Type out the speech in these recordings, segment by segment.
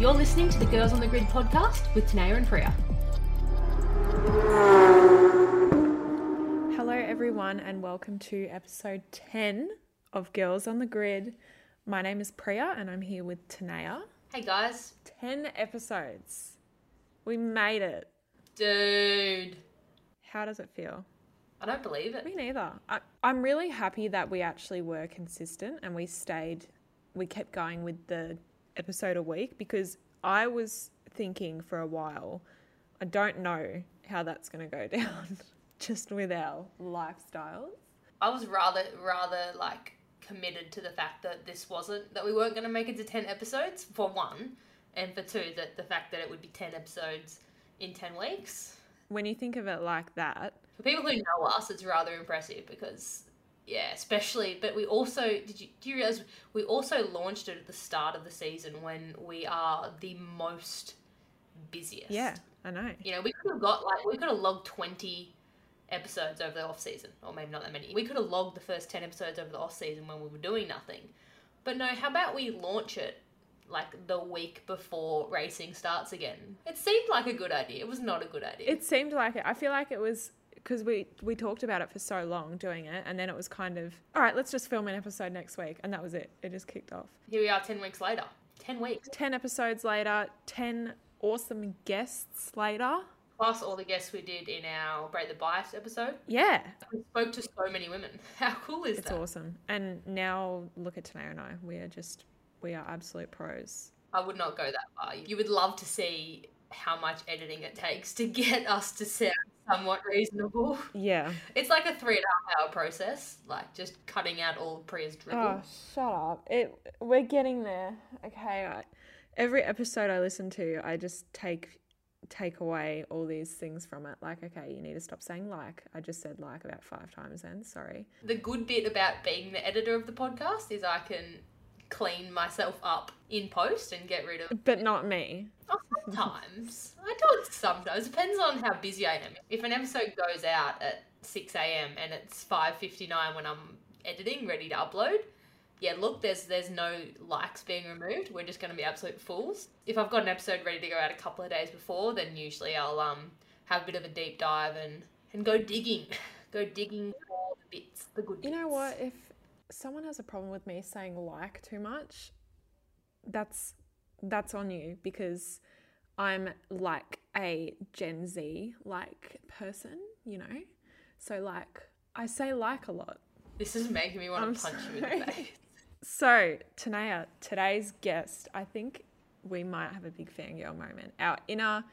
You're listening to the Girls on the Grid podcast with Tenayah and Priya. Hello, everyone, and welcome to episode 10 of Girls on the Grid. My name is Priya, and I'm here with Tenayah. Hey guys. 10 episodes. We made it. Dude. How does it feel? I don't believe it. Me neither. I, I'm really happy that we actually were consistent and we stayed, we kept going with the episode a week because I was thinking for a while, I don't know how that's going to go down just with our lifestyles. I was rather rather like committed to the fact that this wasn't that we weren't going to make it to 10 episodes for one and for two that the fact that it would be 10 episodes in 10 weeks. When you think of it like that, For people who know us, it's rather impressive because yeah, especially but we also did you do you realize we also launched it at the start of the season when we are the most busiest. yeah, I know. You know, we could have got like we could have logged twenty episodes over the off season, or maybe not that many. We could have logged the first ten episodes over the off season when we were doing nothing. But no, how about we launch it like the week before racing starts again? It seemed like a good idea. It was not a good idea. It seemed like it. I feel like it was because we we talked about it for so long doing it, and then it was kind of all right. Let's just film an episode next week, and that was it. It just kicked off. Here we are, ten weeks later. Ten weeks. Ten episodes later, ten awesome guests later. Plus all the guests we did in our Break the Bias episode. Yeah, We spoke to so many women. How cool is it's that? It's awesome. And now look at Tenayah and I. We are just we are absolute pros. I would not go that far. You would love to see how much editing it takes to get us to sound somewhat reasonable. Yeah. It's like a three and a half hour process, like just cutting out all Priya's dribble. Oh, shut up! It we're getting there. Okay. I, every episode I listen to, I just take take away all these things from it. Like, okay, you need to stop saying like. I just said like about five times then. Sorry. The good bit about being the editor of the podcast is I can clean myself up in post and get rid of. But not me. Oh, sometimes I do it sometimes. Depends on how busy I am. If an episode goes out at six a.m. and it's five fifty nine when I'm editing, ready to upload. Yeah, look, there's there's no likes being removed. We're just going to be absolute fools. If I've got an episode ready to go out a couple of days before, then usually I'll um have a bit of a deep dive and and go digging, go digging for all the bits, the good. You know what? If someone has a problem with me saying like too much, that's that's on you because I'm like a Gen Z like person, you know. So like I say like a lot. This is making me want I'm to punch you in the face. So Tenayah, today's guest, I think we might have a big fangirl moment. Our inner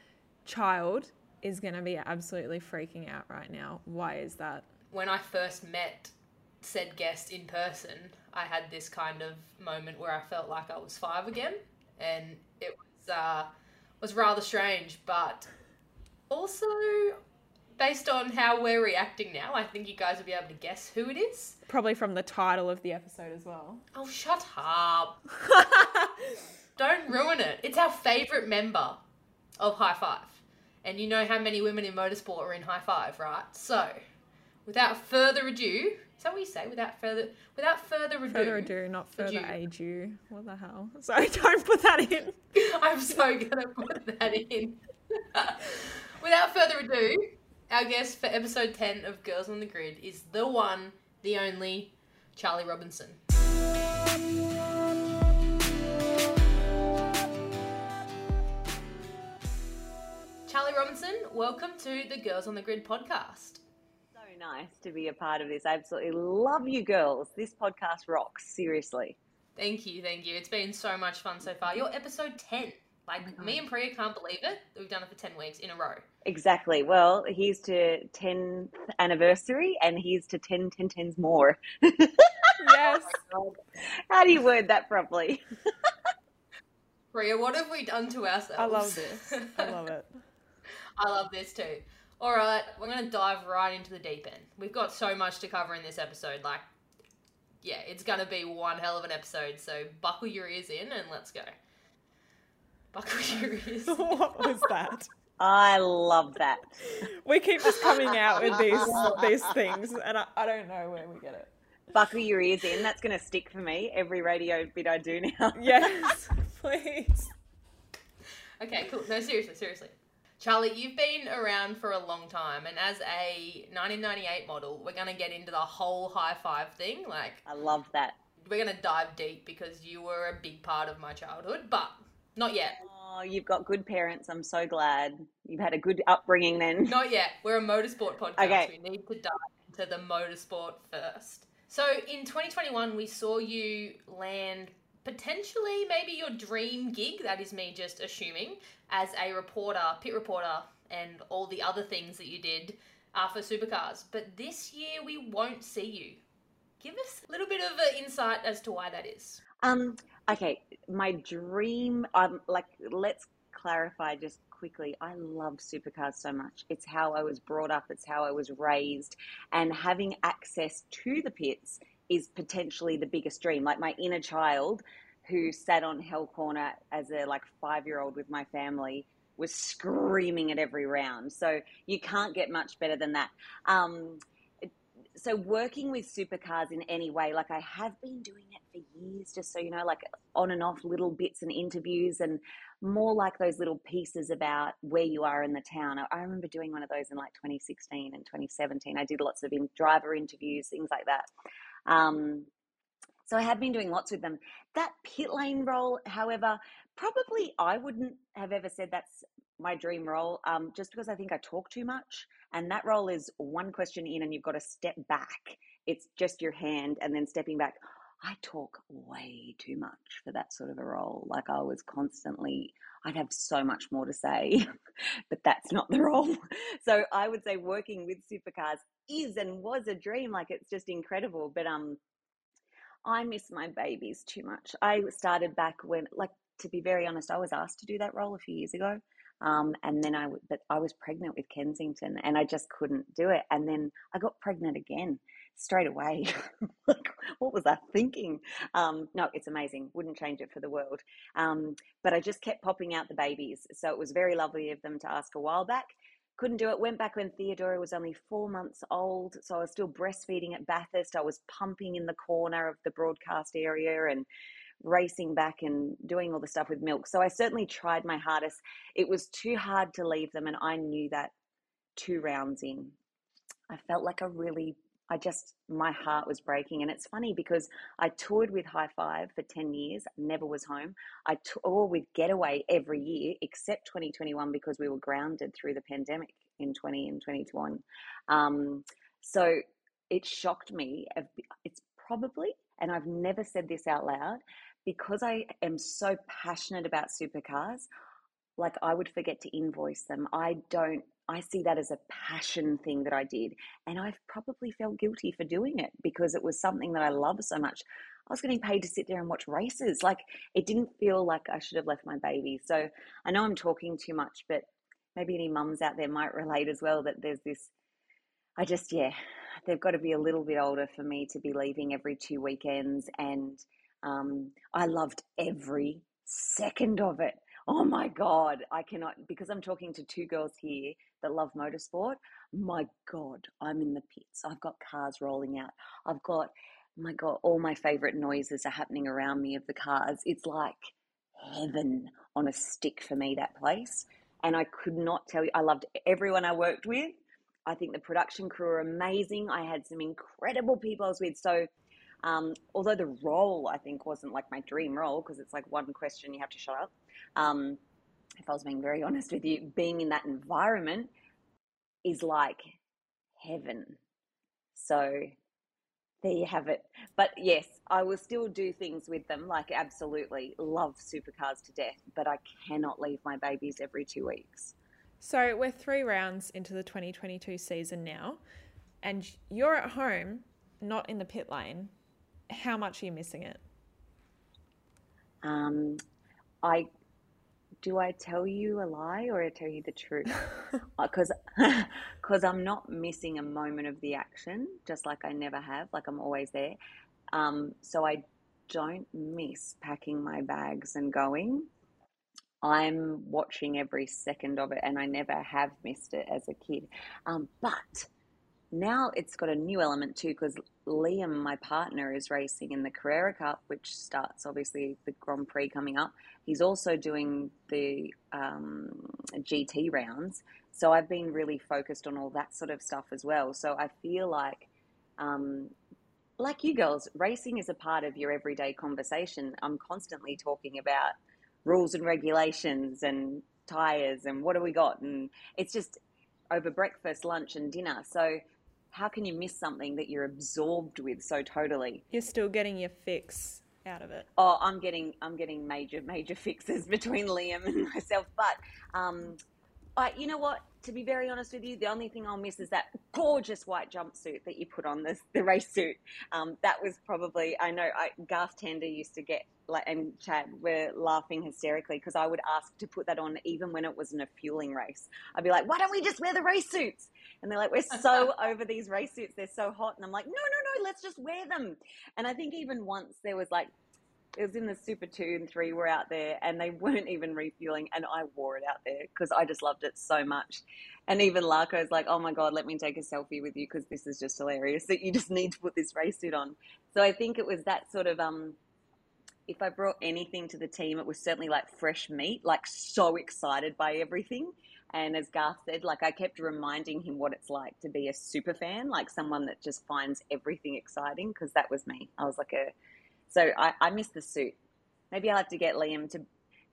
child is going to be absolutely freaking out right now. Why is that? when I first met said guest in person, I had this kind of moment where I felt like I was five again, and it was uh, was rather strange, but also based on how we're reacting now, I think you guys will be able to guess who it is. Probably from the title of the episode as well. Oh, shut up! Don't ruin it. It's our favorite member of Hi-5, and you know how many women in motorsport are in Hi-5, right? So, without further ado, what you say? Without further, without further ado, Further ado, not further Ado. you. What the hell? Sorry, don't put that in. I'm so gonna put that in. without further ado, our guest for episode ten of Girls on the Grid is the one, the only, Charli Robinson. Charli Robinson, welcome to the Girls on the Grid podcast. Nice to be a part of this. I absolutely love you girls. This podcast rocks, seriously. Thank you, thank you. It's been so much fun so far. You're episode 10. Like, me and Priya can't believe it. We've done it for 10 weeks in a row. Exactly. Well, here's to 10th anniversary and here's to 10 10 10s more. Yes. Oh How do you word that properly? Priya, what have we done to ourselves? I love this. I love it. I love this too. All right, we're going to dive right into the deep end. We've got so much to cover in this episode. Like, yeah, it's going to be one hell of an episode. So, buckle your ears in and let's go. Buckle your ears. what was that? I love that. We keep just coming out with these these things, and I, I don't know where we get it. Buckle your ears in. That's going to stick for me every radio bit I do now. Yes, please. Okay, cool. No, seriously, seriously. Charli, you've been around for a long time, and as a 1998 model, we're going to get into the whole Hi-5 thing. Like, I love that. we're going to dive deep because you were a big part of my childhood, but not yet. Oh, you've got good parents. I'm so glad you've had a good upbringing. Then Not yet. We're a motorsport podcast. Okay. We need to dive into the motorsport first. So in 2021, we saw you land potentially maybe your dream gig. That is me just assuming as a reporter, pit reporter, and all the other things that you did uh, for supercars. But this year, we won't see you. Give us a little bit of an insight as to why that is. Um, okay, my dream, um, like, let's clarify just quickly. I love supercars so much. It's how I was brought up, it's how I was raised, and having access to the pits is potentially the biggest dream. Like, my inner child who sat on Hell Corner as a like five year old with my family was screaming at every round. So, you can't get much better than that. Um, so working with supercars in any way like i have been doing it for years just so you know like on and off little bits and interviews and more like those little pieces about where you are in the town i, remember doing one of those in like 2016 and 2017 i did lots of in, driver interviews things like that um, so i have been doing lots with them that pit lane role however probably i wouldn't have ever said that's my dream role um, just because i think i talk too much and that role is one question in, and you've got to step back. It's just your hand and then stepping back. I talk way too much for that sort of a role. Like I was constantly, I'd have so much more to say, but that's not the role. So I would say working with supercars is and was a dream. Like it's just incredible. But um, I miss my babies too much. I started back when, like, to be very honest, I was asked to do that role a few years ago. Um, and then I, but I was pregnant with Kensington and I just couldn't do it. And then I got pregnant again straight away. like, what was I thinking? Um, no, it's amazing. Wouldn't change it for the world. Um, but I just kept popping out the babies. So it was very lovely of them to ask a while back. Couldn't do it. Went back when Theodora was only four months old. So I was still breastfeeding at Bathurst. I was pumping in the corner of the broadcast area and racing back and doing all the stuff with milk. So I certainly tried my hardest. It was too hard to leave them, and I knew that two rounds in. I felt like a really, I just, my heart was breaking. And it's funny because I toured with Hi-5 for 10 years, never was home. I toured with Getaway every year, except 2021 because we were grounded through the pandemic in 20 and 2021. Um, so it shocked me. It's probably, and I've never said this out loud, because I am so passionate about supercars, like I would forget to invoice them. I don't, I see that as a passion thing that I did. And I've probably felt guilty for doing it because it was something that I love so much. I was getting paid to sit there and watch races. Like it didn't feel like I should have left my baby. So I know I'm talking too much, but maybe any mums out there might relate as well that there's this, I just, yeah, they've got to be a little bit older for me to be leaving every two weekends and um, I loved every second of it. Oh my God, I cannot, because I'm talking to two girls here that love motorsport. My God, I'm in the pits. I've got cars rolling out. I've got, my God, all my favorite noises are happening around me of the cars. It's like heaven on a stick for me, that place. And I could not tell you, I loved everyone I worked with. I think the production crew are amazing. I had some incredible people I was with. So, um, although the role I think wasn't like my dream role because it's like one question you have to shut up. Um, if I was being very honest with you, being in that environment is like heaven. So there you have it. But yes, I will still do things with them. Like absolutely love supercars to death, but I cannot leave my babies every two weeks. So we're three rounds into the 2022 season now, and you're at home, not in the pit lane how much are you missing it? Um, I do I tell you a lie or I tell you the truth? Because uh, because I'm not missing a moment of the action, just like I never have. Like I'm always there. Um, so I don't miss packing my bags and going. I'm watching every second of it, and I never have missed it as a kid. Um, but now it's got a new element too because Liam, my partner, is racing in the Carrera Cup, which starts obviously the Grand Prix coming up. He's also doing the um, GT rounds. So I've been really focused on all that sort of stuff as well. So I feel like, um, like you girls, racing is a part of your everyday conversation. I'm constantly talking about rules and regulations and tires and what do we got, and it's just over breakfast, lunch, and dinner. So how can you miss something that you're absorbed with so totally? You're still getting your fix out of it. Oh, I'm getting I'm getting major major fixes between Liam and myself, but um, I, you know what? To be very honest with you, the only thing I'll miss is that gorgeous white jumpsuit that you put on this the race suit. Um, that was probably I know I, Garth Tander used to get like and Chad were laughing hysterically because I would ask to put that on even when it wasn't a fueling race. I'd be like, why don't we just wear the race suits? And they're like, we're so over these race suits. They're so hot. And I'm like, no, no, no, let's just wear them. And I think even once there was like, it was in the Super 2 and 3 were out there and they weren't even refueling. And I wore it out there because I just loved it so much. And even Larko's like, oh my God, let me take a selfie with you because this is just hilarious that you just need to put this race suit on. So I think it was that sort of, um, if I brought anything to the team, it was certainly like fresh meat, like so excited by everything. And as Garth said, like I kept reminding him what it's like to be a super fan, like someone that just finds everything exciting, because that was me. I was like a, so I, I miss the suit. Maybe I'll have to get Liam to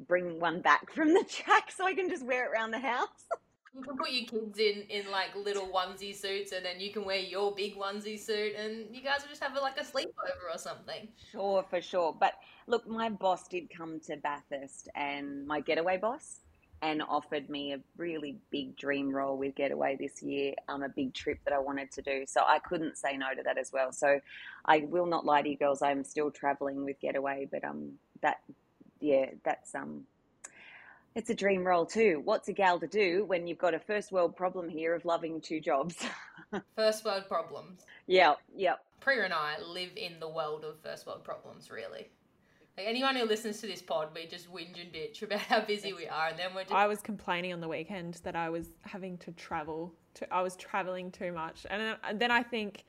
bring one back from the track so I can just wear it around the house. You can put your kids in in like little onesie suits, and then you can wear your big onesie suit, and you guys will just have a, like a sleepover or something. Sure, for sure. But look, my boss did come to Bathurst, and my getaway boss, and offered me a really big dream role with Getaway this year, um, a big trip that I wanted to do. So I couldn't say no to that as well. So I will not lie to you girls, I'm still traveling with Getaway, but um, that, yeah, that's um, it's a dream role too. What's a gal to do when you've got a first world problem here of loving two jobs? first world problems. Yeah, yeah. Priya and I live in the world of first world problems, really. Like anyone who listens to this pod, we just whinge and bitch about how busy we are, and then we're. Just... I was complaining on the weekend that I was having to travel. To, I was traveling too much, and then I think,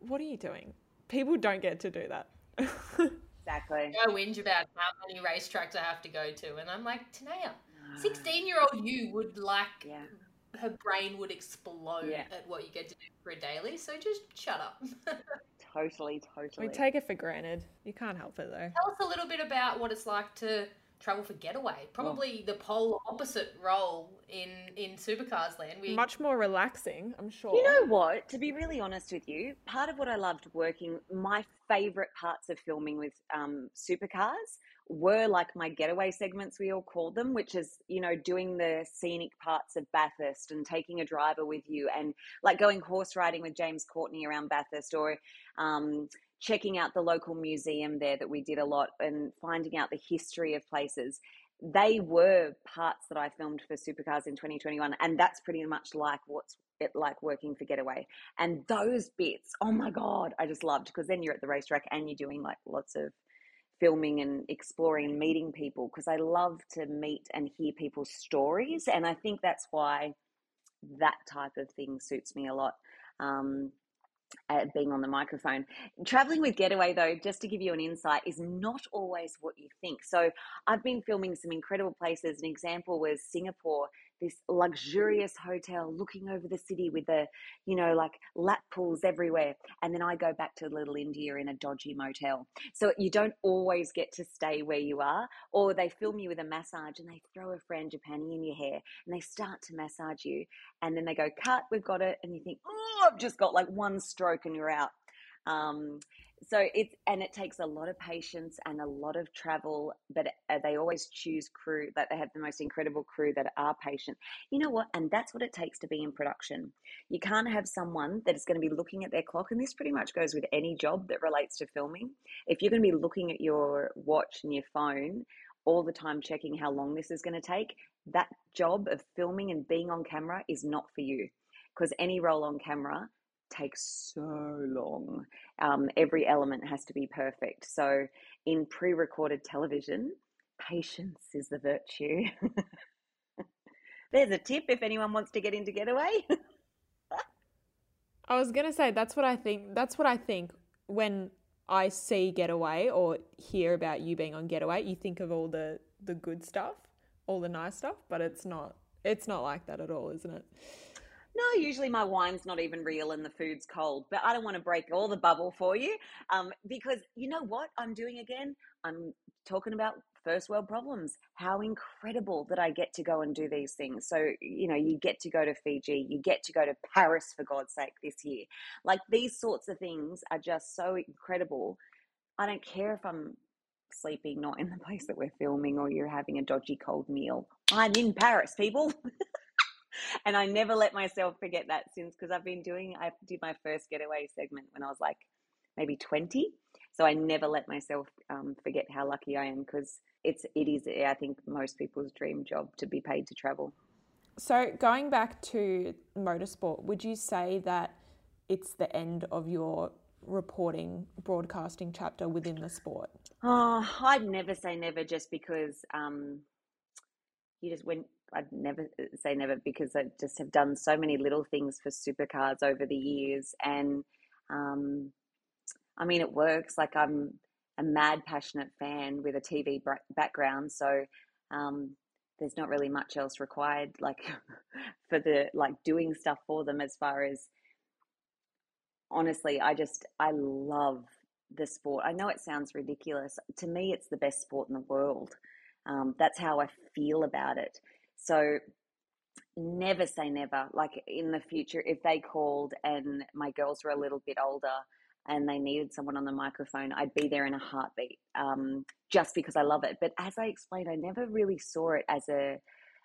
what are you doing? People don't get to do that. exactly. I whinge about how many racetracks I have to go to, and I'm like, Tenayah, sixteen-year-old you would like. Yeah. Her brain would explode Yeah. at what you get to do for a daily. So just shut up. Totally, totally. We take it for granted. You can't help it though. Tell us a little bit about what it's like to travel for getaway. Probably the polar opposite role in in supercars land. We Much more relaxing, I'm sure. You know what? To be really honest with you, part of what I loved working, my favorite parts of filming with um, supercars were like my getaway segments, we all called them, which is, you know, doing the scenic parts of Bathurst and taking a driver with you and like going horse riding with James Courtney around Bathurst or um, checking out the local museum there that we did a lot and finding out the history of places. They were parts that I filmed for Supercars in 2021, and that's pretty much like what's it like working for Getaway. And those bits, oh my god, I just loved because then you're at the racetrack and you're doing like lots of filming and exploring and meeting people because I love to meet and hear people's stories. And I think that's why that type of thing suits me a lot. Um, at being on the microphone. Traveling with Getaway, though, just to give you an insight, is not always what you think. So, I've been filming some incredible places. An example was Singapore this luxurious hotel looking over the city with the, you know, like lap pools everywhere. And then I go back to Little India in a dodgy motel. So you don't always get to stay where you are, or they film you with a massage and they throw a frangipani in your hair and they start to massage you. And then they go, cut, we've got it. And you think, oh, I've just got like one stroke and you're out. Um, so it's and it takes a lot of patience and a lot of travel but uh, they always choose crew that they have the most incredible crew that are patient. You know what? And that's what it takes to be in production. You can't have someone that is going to be looking at their clock and this pretty much goes with any job that relates to filming. If you're going to be looking at your watch and your phone all the time checking how long this is going to take that job of filming and being on camera is not for you. Because any role on camera takes so long. Um, every element has to be perfect. So, in pre recorded television, patience is the virtue. There's a tip if anyone wants to get into Getaway. I was gonna say that's what I think. That's what I think when I see Getaway or hear about you being on Getaway. You think of all the the good stuff, all the nice stuff, but it's not. It's not like that at all, isn't it? Usually my wine's not even real and the food's cold, but I don't want to break all the bubble for you um, because you know what I'm doing again? I'm talking about first world problems. How incredible that I get to go and do these things. So, you know, you get to go to Fiji, you get to go to Paris for God's sake this year. Like these sorts of things are just so incredible. I don't care if I'm sleeping not in the place that we're filming or you're having a dodgy cold meal. I'm in Paris, people. and I never let myself forget that since because I've been doing I did my first getaway segment when I was like maybe 20 so I never let myself um, forget how lucky I am because it's it is I think most people's dream job to be paid to travel. So going back to motorsport, would you say that it's the end of your reporting broadcasting chapter within the sport? Oh, I'd never say never just because um, you just when I'd never uh, say never because I just have done so many little things for supercars over the years and um, I mean, it works. Like I'm a mad, passionate fan with a TV background, so um, there's not really much else required, like for the like doing stuff for them. As far as honestly, I just I love the sport. I know it sounds ridiculous. To me, it's the best sport in the world. Um, that's how I feel about it. So never say never. Like in the future, if they called and my girls were a little bit older and they needed someone on the microphone, I'd be there in a heartbeat um, just because I love it. But as I explained, I never really saw it as a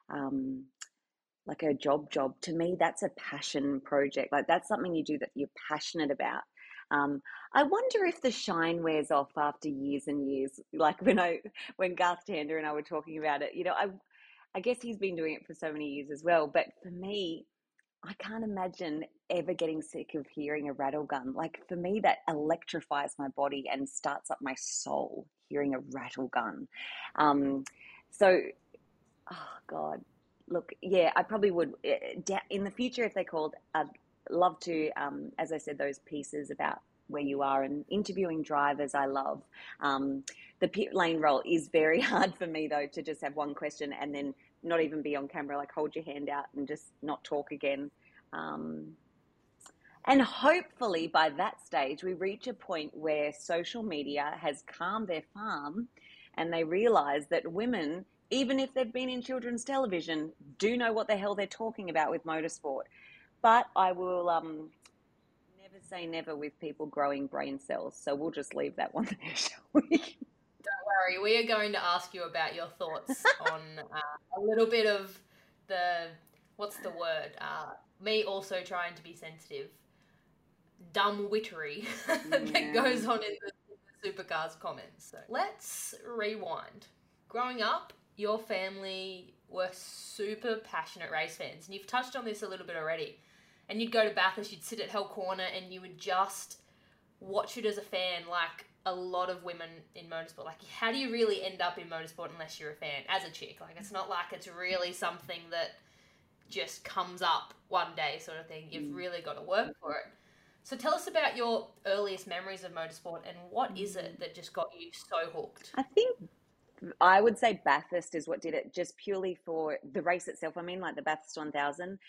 um, like a job job. To me, that's a passion project. Like that's something you do that you're passionate about. Um, I wonder if the shine wears off after years and years. Like when I when Garth Tander and I were talking about it, you know, I I guess he's been doing it for so many years as well. But for me, I can't imagine ever getting sick of hearing a rattle gun. Like for me, that electrifies my body and starts up my soul hearing a rattle gun. Um, so, oh God, look, yeah, I probably would eh, in the future if they called. I'd love to, um, as I said, those pieces about where you are and interviewing drivers I love. Um, the pit lane role is very hard for me though to just have one question and then not even be on camera, like hold your hand out and just not talk again. Um, and hopefully by that stage, we reach a point where social media has calmed their farm and they realize that women, even if they've been in children's television, do know what the hell they're talking about with motorsport. But I will um, never say never with people growing brain cells. So we'll just leave that one there, shall we? Worry. We are going to ask you about your thoughts on uh, a little bit of the what's the word? Uh, me also trying to be sensitive, dumb wittery that goes on in the, the supercars comments. So let's rewind. Growing up, your family were super passionate race fans, and you've touched on this a little bit already. And you'd go to Bathurst, you'd sit at Hell Corner, and you would just watch it as a fan, like a lot of women in motorsport. Like, how do you really end up in motorsport unless you're a fan as a chick? Like, it's not like it's really something that just comes up one day, sort of thing. You've mm. really got to work for it. So, tell us about your earliest memories of motorsport and what is it that just got you so hooked? I think I would say Bathurst is what did it, just purely for the race itself. I mean, like the Bathurst 1000.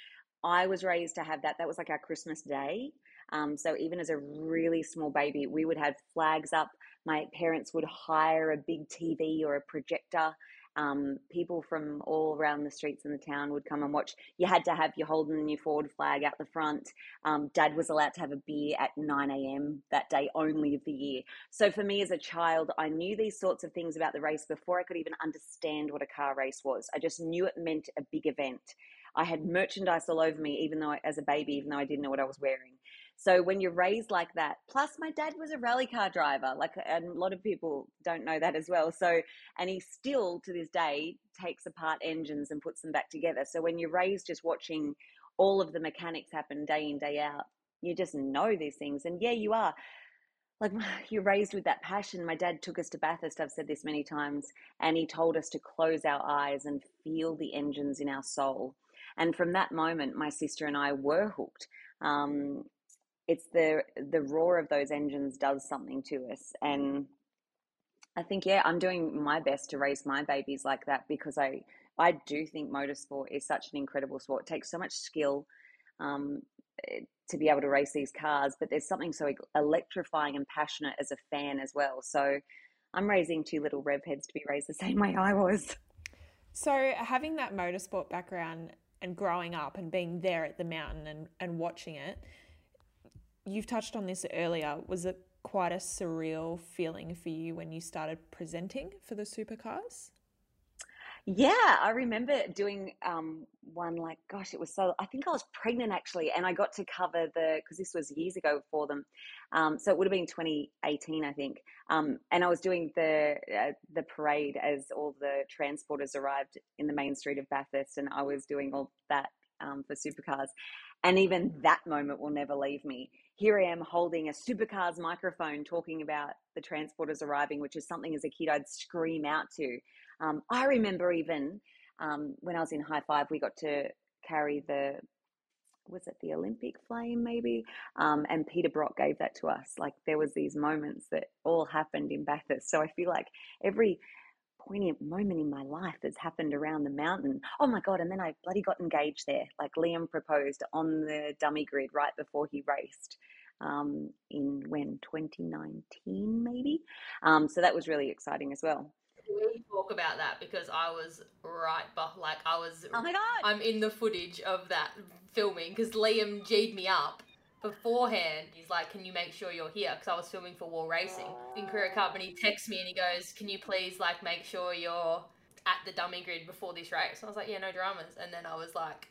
I was raised to have that. That was like our Christmas day. Um, so even as a really small baby, we would have flags up. My parents would hire a big TV or a projector. Um, people from all around the streets in the town would come and watch. You had to have your Holden and your Ford flag out the front. Um, Dad was allowed to have a beer at 9 a.m. that day only of the year. So for me as a child, I knew these sorts of things about the race before I could even understand what a car race was. I just knew it meant a big event. I had merchandise all over me, even though as a baby, even though I didn't know what I was wearing. So when you're raised like that, plus my dad was a rally car driver, like, and a lot of people don't know that as well. So, and he still to this day takes apart engines and puts them back together. So when you're raised just watching all of the mechanics happen day in, day out, you just know these things. And yeah, you are like you're raised with that passion. My dad took us to Bathurst, I've said this many times, and he told us to close our eyes and feel the engines in our soul. And from that moment, my sister and I were hooked. Um, it's the the roar of those engines does something to us and I think yeah, I'm doing my best to raise my babies like that because I I do think motorsport is such an incredible sport. It takes so much skill um, eh, to be able to race these cars, but there's something so electrifying and passionate as a fan as well. So I'm raising two little rev heads to be raised the same way I was. So having that motorsport background and growing up and being there at the mountain and, and watching it, you've touched on this earlier. Was it quite a surreal feeling for you when you started presenting for the supercars? Yeah, I remember doing um, one like, gosh, it was so, I think I was pregnant actually, and I got to cover the, because this was years ago for them. Um, so it would have been 2018, I think. Um, and I was doing the uh, the parade as all the transporters arrived in the main street of Bathurst, and I was doing all that um, for supercars. And even that moment will never leave me. Here I am holding a supercars microphone talking about the transporters arriving, which is something as a kid I'd scream out to. Um, I remember even um, when I was in Hi-5, we got to carry the was it the Olympic flame maybe? Um, and Peter Brock gave that to us. Like there was these moments that all happened in Bathurst. So I feel like every poignant moment in my life that's happened around the mountain. Oh my god! And then I bloody got engaged there. Like Liam proposed on the dummy grid right before he raced. Um, in when 2019 maybe. Um, so that was really exciting as well we talk about that because I was right, but like I was. Oh my god! I'm in the footage of that filming because Liam g'd me up beforehand. He's like, "Can you make sure you're here?" Because I was filming for Wall Racing in Carrera Cup, and he texts me and he goes, "Can you please like make sure you're at the dummy grid before this race?" And I was like, "Yeah, no dramas." And then I was like,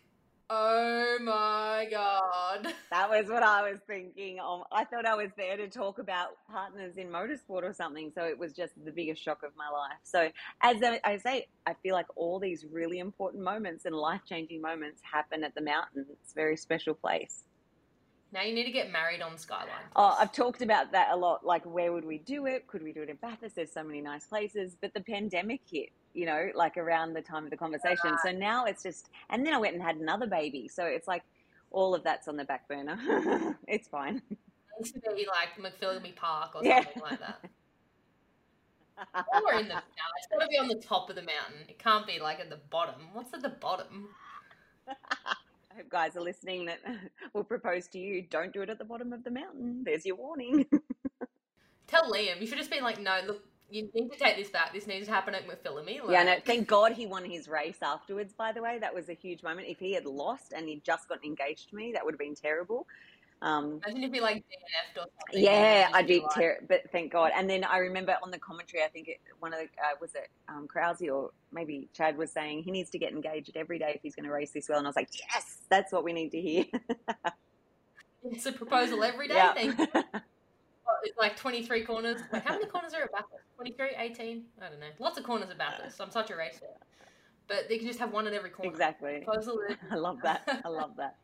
Oh my god. That was what I was thinking. Um, I thought I was there to talk about partners in motorsport or something. So it was just the biggest shock of my life. So, as I say, I feel like all these really important moments and life changing moments happen at the mountain. It's a very special place. Now you need to get married on Skyline. Oh, I've talked about that a lot. Like, where would we do it? Could we do it in Bathurst? There's so many nice places. But the pandemic hit, you know, like around the time of the conversation. Right. So now it's just, and then I went and had another baby. So it's like all of that's on the back burner. it's fine. It to be like McPhillamy Park or something yeah. like that. or in the, it's got to be on the top of the mountain. It can't be like at the bottom. What's at the bottom? hope guys are listening that will propose to you. Don't do it at the bottom of the mountain. There's your warning. Tell Liam. You should just be like, no, look, you need to take this back. This needs to happen at McPhillamy. Like... Yeah, no, thank God he won his race afterwards, by the way. That was a huge moment. If he had lost and he'd just gotten engaged to me, that would have been terrible. Um, Imagine if he like DNF'd or something. Yeah, I'd be terrible, but thank God. And then I remember on the commentary, I think it, one of the uh, was it um, Krause or maybe Chad was saying he needs to get engaged every day if he's going to race this well. And I was like, yes, that's what we need to hear. it's a proposal every day. Yeah. Thank you. it's like 23 corners. Like, how many corners are at Bathurst? 23, 18? I don't know. Lots of corners at Bathurst. I'm such a racer. But they can just have one at every corner. Exactly. Proposal I love that. I love that.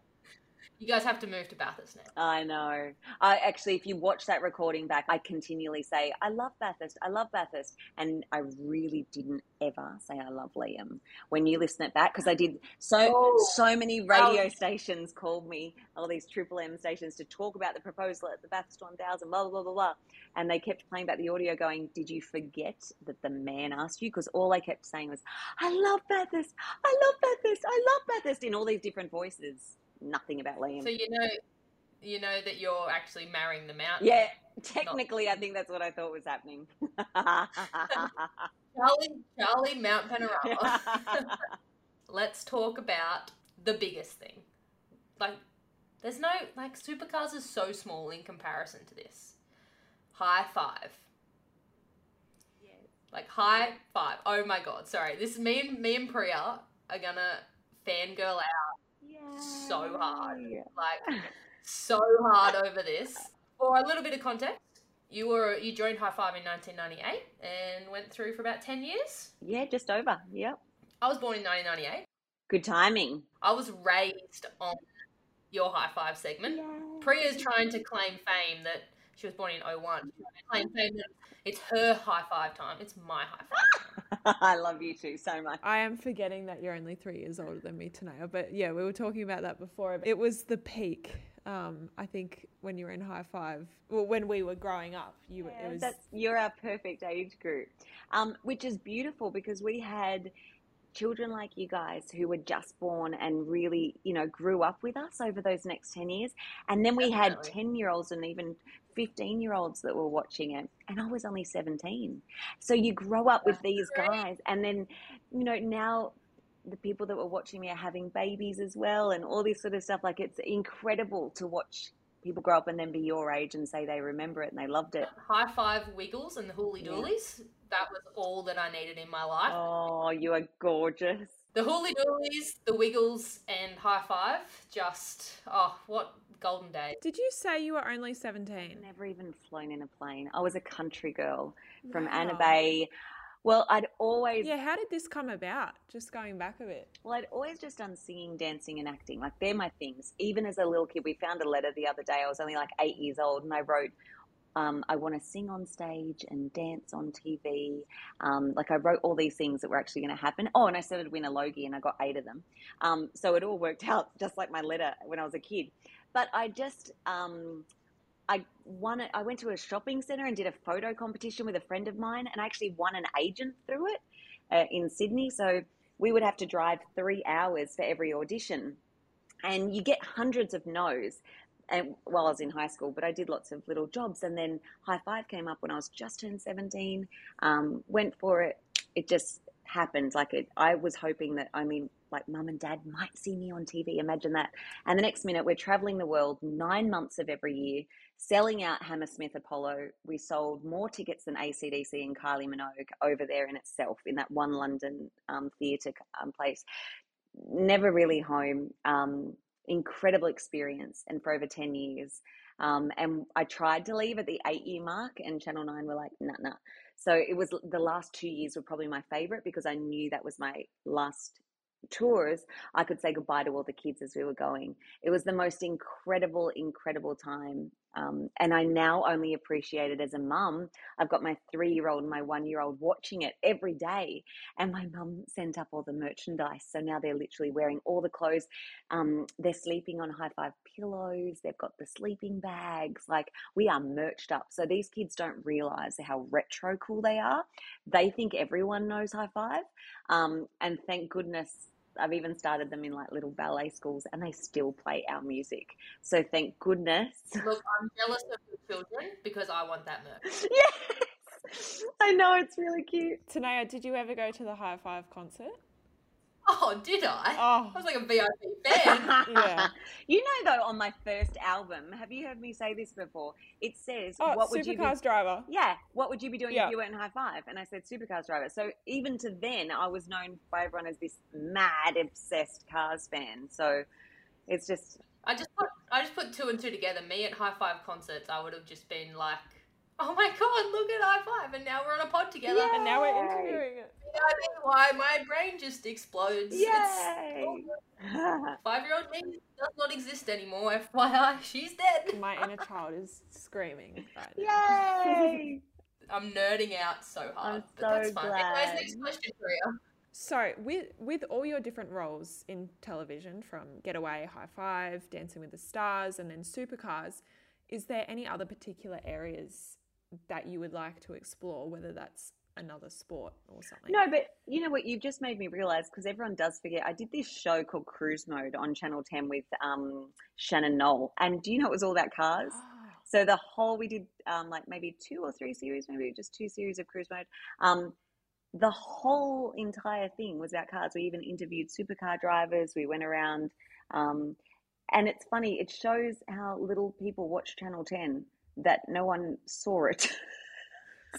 You guys have to move to Bathurst now. I know. I actually, if you watch that recording back, I continually say, I love Bathurst. I love Bathurst. And I really didn't ever say I love Liam when you listen it back because I did so, oh. so many radio oh. stations called me, all these Triple M stations to talk about the proposal at the Bathurst 1000, blah, blah, blah, blah, blah. And they kept playing back the audio going, Did you forget that the man asked you? Because all I kept saying was, I love Bathurst. I love Bathurst. I love Bathurst in all these different voices nothing about Liam. So you know, you know that you're actually marrying the mountain. Yeah, technically, not... I think that's what I thought was happening. Charli, Charli, Mount Panorama. Let's talk about the biggest thing. Like, there's no like supercars are so small in comparison to this. Hi-5. Like high five. Oh my god, sorry. This is me and me and Priya are gonna fangirl out so hard. Like so hard over this. For a little bit of context, you were you joined Hi-5 in 1998 and went through for about 10 years. Yeah, just over. Yep. I was born in 1998. Good timing. I was raised on your Hi-5 segment. Yay. Priya's trying to claim fame that she was born in 01. Claim fame that it's her Hi-5 time. It's my high five. I love you too so much. I am forgetting that you're only three years older than me, Tenayah. But yeah, we were talking about that before. It was the peak Um, I think when you were in Hi-5, well, when we were growing up, you Yeah, it was that's you're our perfect age group, um, which is beautiful because we had children like you guys who were just born and really, you know, grew up with us over those next 10 years. And then we had 10 year olds and even 15 year olds that were watching it. And I was only 17. So you grow up with these guys. And then, you know, now the people that were watching me are having babies as well and all this sort of stuff. Like it's incredible to watch people grow up and then be your age and say they remember it and they loved it. Hi-5 wiggles and the Hooley Yeah. Dooleys. That was all that I needed in my life. Oh, you are gorgeous. The Hooley Dooleys, the wiggles, and Hi-5. Just oh, what golden days. Did you say you were only 17? Never even flown in a plane. I was a country girl from Wow. Anna Bay. Well, I'd always Yeah, how did this come about? Just going back a bit. well, I'd always just done singing, dancing, and acting. Like they're my things. Even as a little kid, we found a letter the other day. I was only like eight years old, and I wrote, um, "I want to sing on stage and dance on TV." Um, like I wrote all these things that were actually going to happen. Oh, and I said I'd win a Logie, and I got eight of them. Um, so it all worked out just like my letter when I was a kid. But I just um, I won it. I went to a shopping center and did a photo competition with a friend of mine, and I actually won an agent through it uh, in Sydney. So we would have to drive three hours for every audition, and you get hundreds of no's. And while I was in high school, but I did lots of little jobs, and then Hi-5 came up when I was just turned seventeen. Um, went for it. It just happened. Like it, I was hoping that I mean, like mum and dad might see me on TV. Imagine that. And the next minute, we're traveling the world nine months of every year, selling out Hammersmith Apollo. We sold more tickets than ACDC and Kylie Minogue over there in itself in that one London um, theatre um, place. Never really home. Um, incredible experience, and for over 10 years. Um, and I tried to leave at the eight year mark, and Channel 9 were like, nah, nah. So it was the last two years were probably my favorite because I knew that was my last tours, I could say goodbye to all the kids as we were going. It was the most incredible, incredible time. Um, and I now only appreciate it as a mum. I've got my three year old and my one year old watching it every day. And my mum sent up all the merchandise. So now they're literally wearing all the clothes. Um, they're sleeping on Hi-5 pillows. They've got the sleeping bags. Like we are merched up. So these kids don't realize how retro cool they are. They think everyone knows Hi-5. Um, and thank goodness I've even started them in like little ballet schools and they still play our music. So thank goodness. Look, I'm jealous of your children because I want that merch. yes. I know it's really cute. Tenayah, did you ever go to the Hi-5 concert? Oh, did I? Oh. I was like a VIP fan. Yeah. You know though on my first album, have you heard me say this before? It says Oh, what would you be Supercars driver. Yeah, what would you be doing Yeah. if you weren't Hi-5? And I said supercars driver. So even to then, I was known by everyone as this mad, obsessed cars fan. So it's just I just put I just put two and two together. Me at Hi-5 concerts, I would have just been like, "Oh my god, look at Hi-5!" And now we're on a pod together. Yeah. And now we're interviewing it. You know I mean? Why my brain just explodes. It's yay. five year old me does not exist anymore. FYI, she's dead. My inner child is screaming right. Yay! I'm nerding out so hard. I'm but that's so fun. glad. Anyways, next question, Priya. So, with with all your different roles in television, from Getaway, Hi-5, Dancing with the Stars, and then Supercars, is there any other particular areas that you would like to explore? Whether that's another sport or something. No, but you know what? You've just made me realize because everyone does forget. I did this show called Cruise Mode on Channel 10 with um, Shannon Noll. And do you know it was all about cars? So the whole, we did um, like maybe two or three series, maybe just two series of Cruise Mode. Um, the whole entire thing was about cars. We even interviewed supercar drivers. We went around. Um, and it's funny, it shows how little people watch Channel 10 that no one saw it.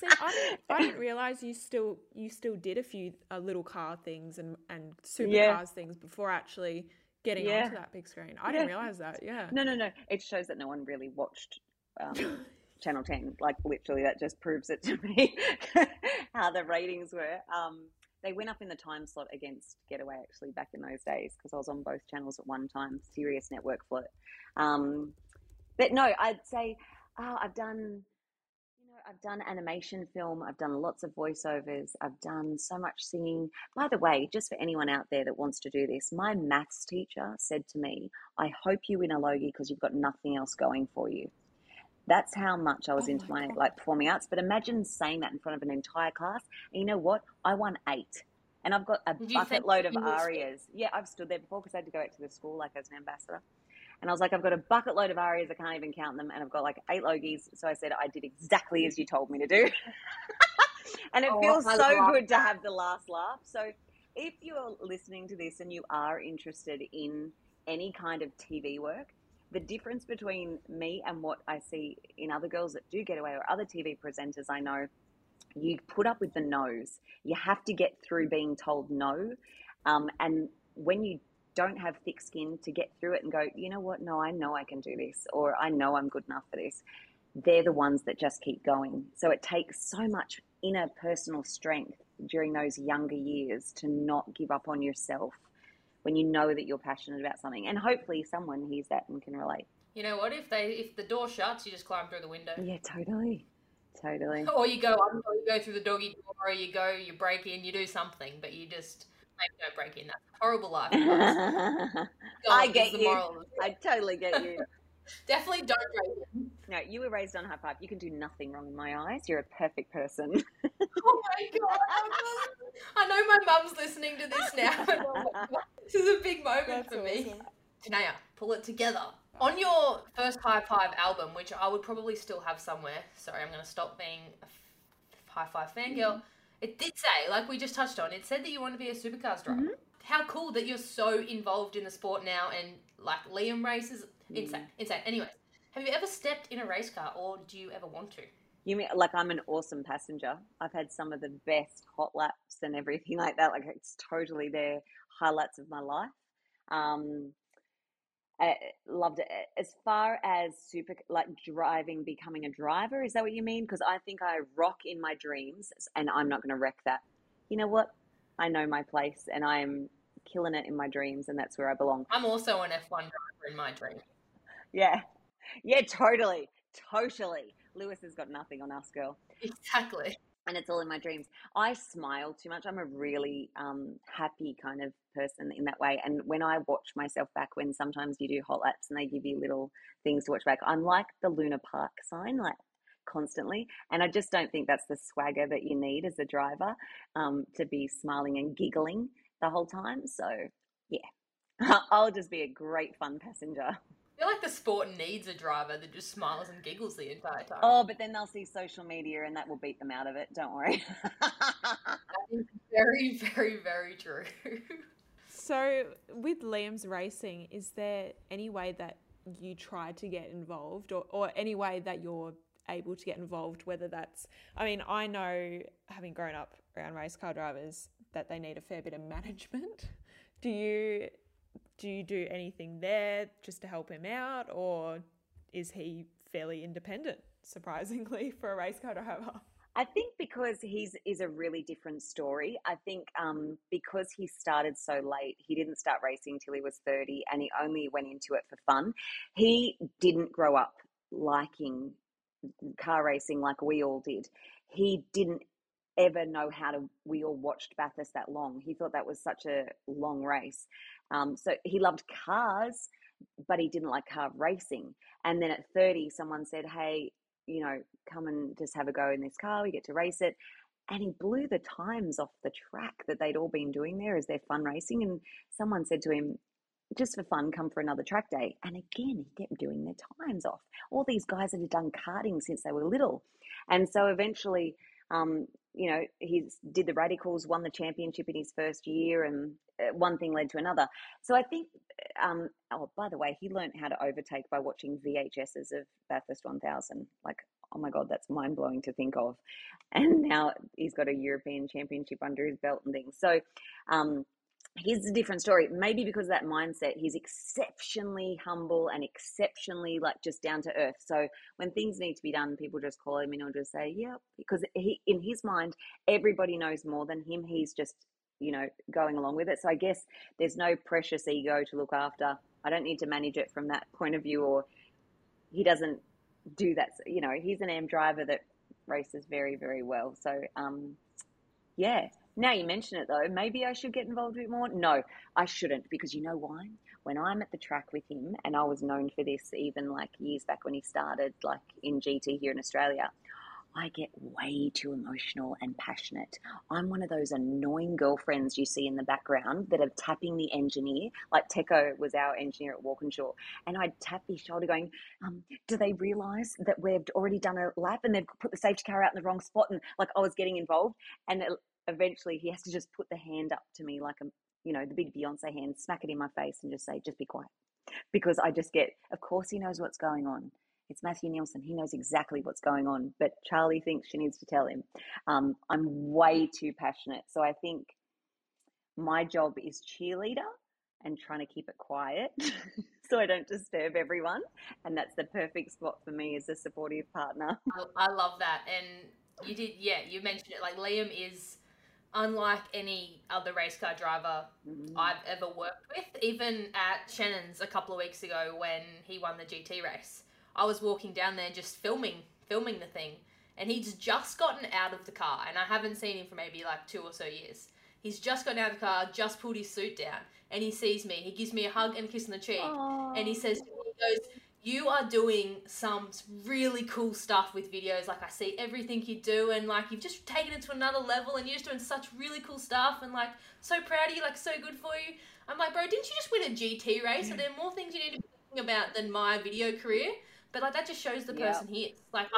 See, I didn't, I didn't realize you still you still did a few uh, little car things and and supercars Yeah. things before actually getting Yeah. onto that big screen. I didn't realize that. Yeah. No, no, no. It shows that no one really watched um, Channel 10. Like, literally, that just proves it to me how the ratings were. Um, they went up in the time slot against Getaway, actually, back in those days, because I was on both channels at one time, Sirius Network Float. Um, but no, I'd say oh, I've done, I've done animation film, I've done lots of voiceovers, I've done so much singing. By the way, just for anyone out there that wants to do this, my maths teacher said to me, I hope you win a Logie because you've got nothing else going for you. That's how much I was Oh into my my like performing arts. But imagine saying that in front of an entire class. And you know what? I won eight. And I've got a bucket load of you would still- arias. Yeah, I've stood there before because I had to go back to the school like as an ambassador. And I was like, I've got a bucket load of ARIAs, I can't even count them, and I've got like eight Logies. So I said, I did exactly as you told me to do. and it Oh, feels so love good to have the last laugh. So if you're listening to this and you are interested in any kind of TV work, the difference between me and what I see in other girls that do get away or other TV presenters I know, you put up with the no's. You have to get through being told no. Um, and when you don't have thick skin to get through it and go, you know what, no, I know I can do this, or I know I'm good enough for this, they're the ones that just keep going. So it takes so much inner personal strength during those younger years to not give up on yourself when you know that you're passionate about something. And hopefully someone hears that and can relate. You know what? If they if the door shuts, you just climb through the window. Yeah, totally. Totally. Or you go under, or you go through the doggy door, or you go, you break in, you do something, but you just don't break in. That's a horrible life. advice. I get the you. moral of the story. I totally get you. Definitely don't break in. No, you were raised on Hi-5. You can do nothing wrong in my eyes. You're a perfect person. Oh my god! I know my mum's listening to this now. My God. This is a big moment That's for me. awesome. Tenayah, pull it together. On your first Hi-5 album, which I would probably still have somewhere, sorry, I'm going to stop being a f- Hi-5 fangirl. Mm-hmm. It did say, like we just touched on, it said that you want to be a supercars driver. How cool that you're so involved in the sport now and like Liam races. Insane, insane. Anyways, have you ever stepped in a race car or do you ever want to? You mean like I'm an awesome passenger? I've had some of the best hot laps and everything like that. Like it's totally their highlights of my life. Um, I loved it. As far as super like driving, becoming a driver, is that what you mean? Because I think I rock in my dreams, and I'm not going to wreck that. You know what? I know my place, and I'm killing it in my dreams, and that's where I belong. I'm also an F1 driver in my dream. Yeah, yeah, totally, totally. Lewis has got nothing on us, girl. Exactly. And it's all in my dreams. I smile too much. I'm a really um, happy kind of person in that way. And when I watch myself back, when sometimes you do hot laps and they give you little things to watch back, I'm like the Luna Park sign, like constantly. And I just don't think that's the swagger that you need as a driver um, to be smiling and giggling the whole time. So, yeah, I'll just be a great fun passenger. I feel like the sport needs a driver that just smiles and giggles the entire time. Oh, but then they'll see social media and that will beat them out of it. Don't worry. That is very, very, very true. So, with Liam's racing, is there any way that you try to get involved or, or any way that you're able to get involved? Whether that's, I mean, I know having grown up around race car drivers that they need a fair bit of management. Do you do you do anything there just to help him out, or is he fairly independent, surprisingly, for a race car driver? I think because he's is a really different story. I think um, because he started so late, he didn't start racing till he was thirty, and he only went into it for fun. He didn't grow up liking car racing like we all did. He didn't ever know how to. We all watched Bathurst that long. He thought that was such a long race. Um, so he loved cars, but he didn't like car racing. And then at thirty, someone said, "Hey." you know, come and just have a go in this car. We get to race it. And he blew the times off the track that they'd all been doing there as their fun racing. And someone said to him, just for fun, come for another track day. And again, he kept doing their times off. All these guys had done karting since they were little. And so eventually, um, you know, he did the radicals, won the championship in his first year, and uh, one thing led to another. So I think, um, oh, by the way, he learned how to overtake by watching VHSs of Bathurst 1000. Like, oh my God, that's mind blowing to think of. And now he's got a European championship under his belt and things. So, um, here's a different story. Maybe because of that mindset, he's exceptionally humble and exceptionally like just down to earth. So when things need to be done, people just call him and he'll just say, "Yep," because he, in his mind, everybody knows more than him. He's just you know going along with it. So I guess there's no precious ego to look after. I don't need to manage it from that point of view, or he doesn't do that. You know, he's an AM driver that races very, very well. So, um, yeah. Now you mention it though, maybe I should get involved a bit more. No, I shouldn't because you know why? When I'm at the track with him, and I was known for this even like years back when he started, like in GT here in Australia, I get way too emotional and passionate. I'm one of those annoying girlfriends you see in the background that are tapping the engineer. Like Teco was our engineer at Walkinshaw, and I'd tap his shoulder, going, um, "Do they realise that we've already done a lap and they've put the safety car out in the wrong spot?" And like I was getting involved, and eventually he has to just put the hand up to me like a, you know, the big Beyonce hand, smack it in my face, and just say, "Just be quiet," because I just get. Of course, he knows what's going on it's Matthew Nielsen. He knows exactly what's going on, but Charli thinks she needs to tell him. Um, I'm way too passionate. So I think my job is cheerleader and trying to keep it quiet so I don't disturb everyone. And that's the perfect spot for me as a supportive partner. I love that. And you did, yeah, you mentioned it. Like Liam is unlike any other race car driver mm-hmm. I've ever worked with, even at Shannon's a couple of weeks ago when he won the GT race. I was walking down there just filming, filming the thing, and he's just gotten out of the car, and I haven't seen him for maybe like two or so years. He's just gotten out of the car, just pulled his suit down, and he sees me. He gives me a hug and a kiss on the cheek, Aww. and he says, he goes, you are doing some really cool stuff with videos. Like I see everything you do, and like you've just taken it to another level, and you're just doing such really cool stuff, and like so proud of you, like so good for you. I'm like, bro, didn't you just win a GT race? Are there are more things you need to be thinking about than my video career? But like that just shows the person he is. Like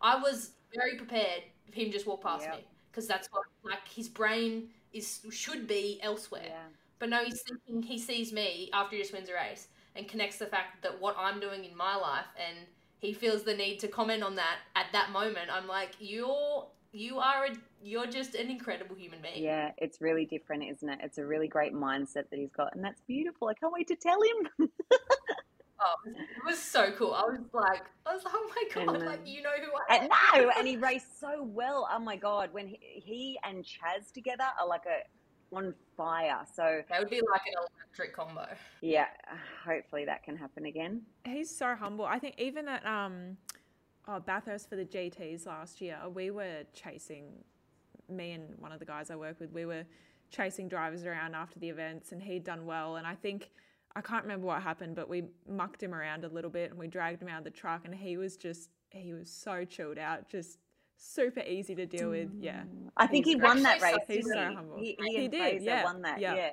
I, I was very prepared for him just walk past me because that's what like his brain is should be elsewhere. Yeah. But no, he's thinking he sees me after he just wins a race and connects the fact that what I'm doing in my life and he feels the need to comment on that at that moment. I'm like, you're you are a you're just an incredible human being. Yeah, it's really different, isn't it? It's a really great mindset that he's got, and that's beautiful. I can't wait to tell him. Oh, it was so cool. I was like, I was like, oh my god, and, like you know who I am. No, and he raced so well. Oh my god, when he, he and Chaz together are like a on fire. So that would be like an electric combo. Yeah, hopefully that can happen again. He's so humble. I think even at um, oh, Bathurst for the GTS last year, we were chasing me and one of the guys I work with. We were chasing drivers around after the events, and he'd done well. And I think I can't remember what happened, but we mucked him around a little bit and we dragged him out of the truck, and he was just he was so chilled out, just super easy to deal with. Yeah, I think he won that race. He's so he? humble. He, he, he did. Yeah, won that. Yeah, yeah.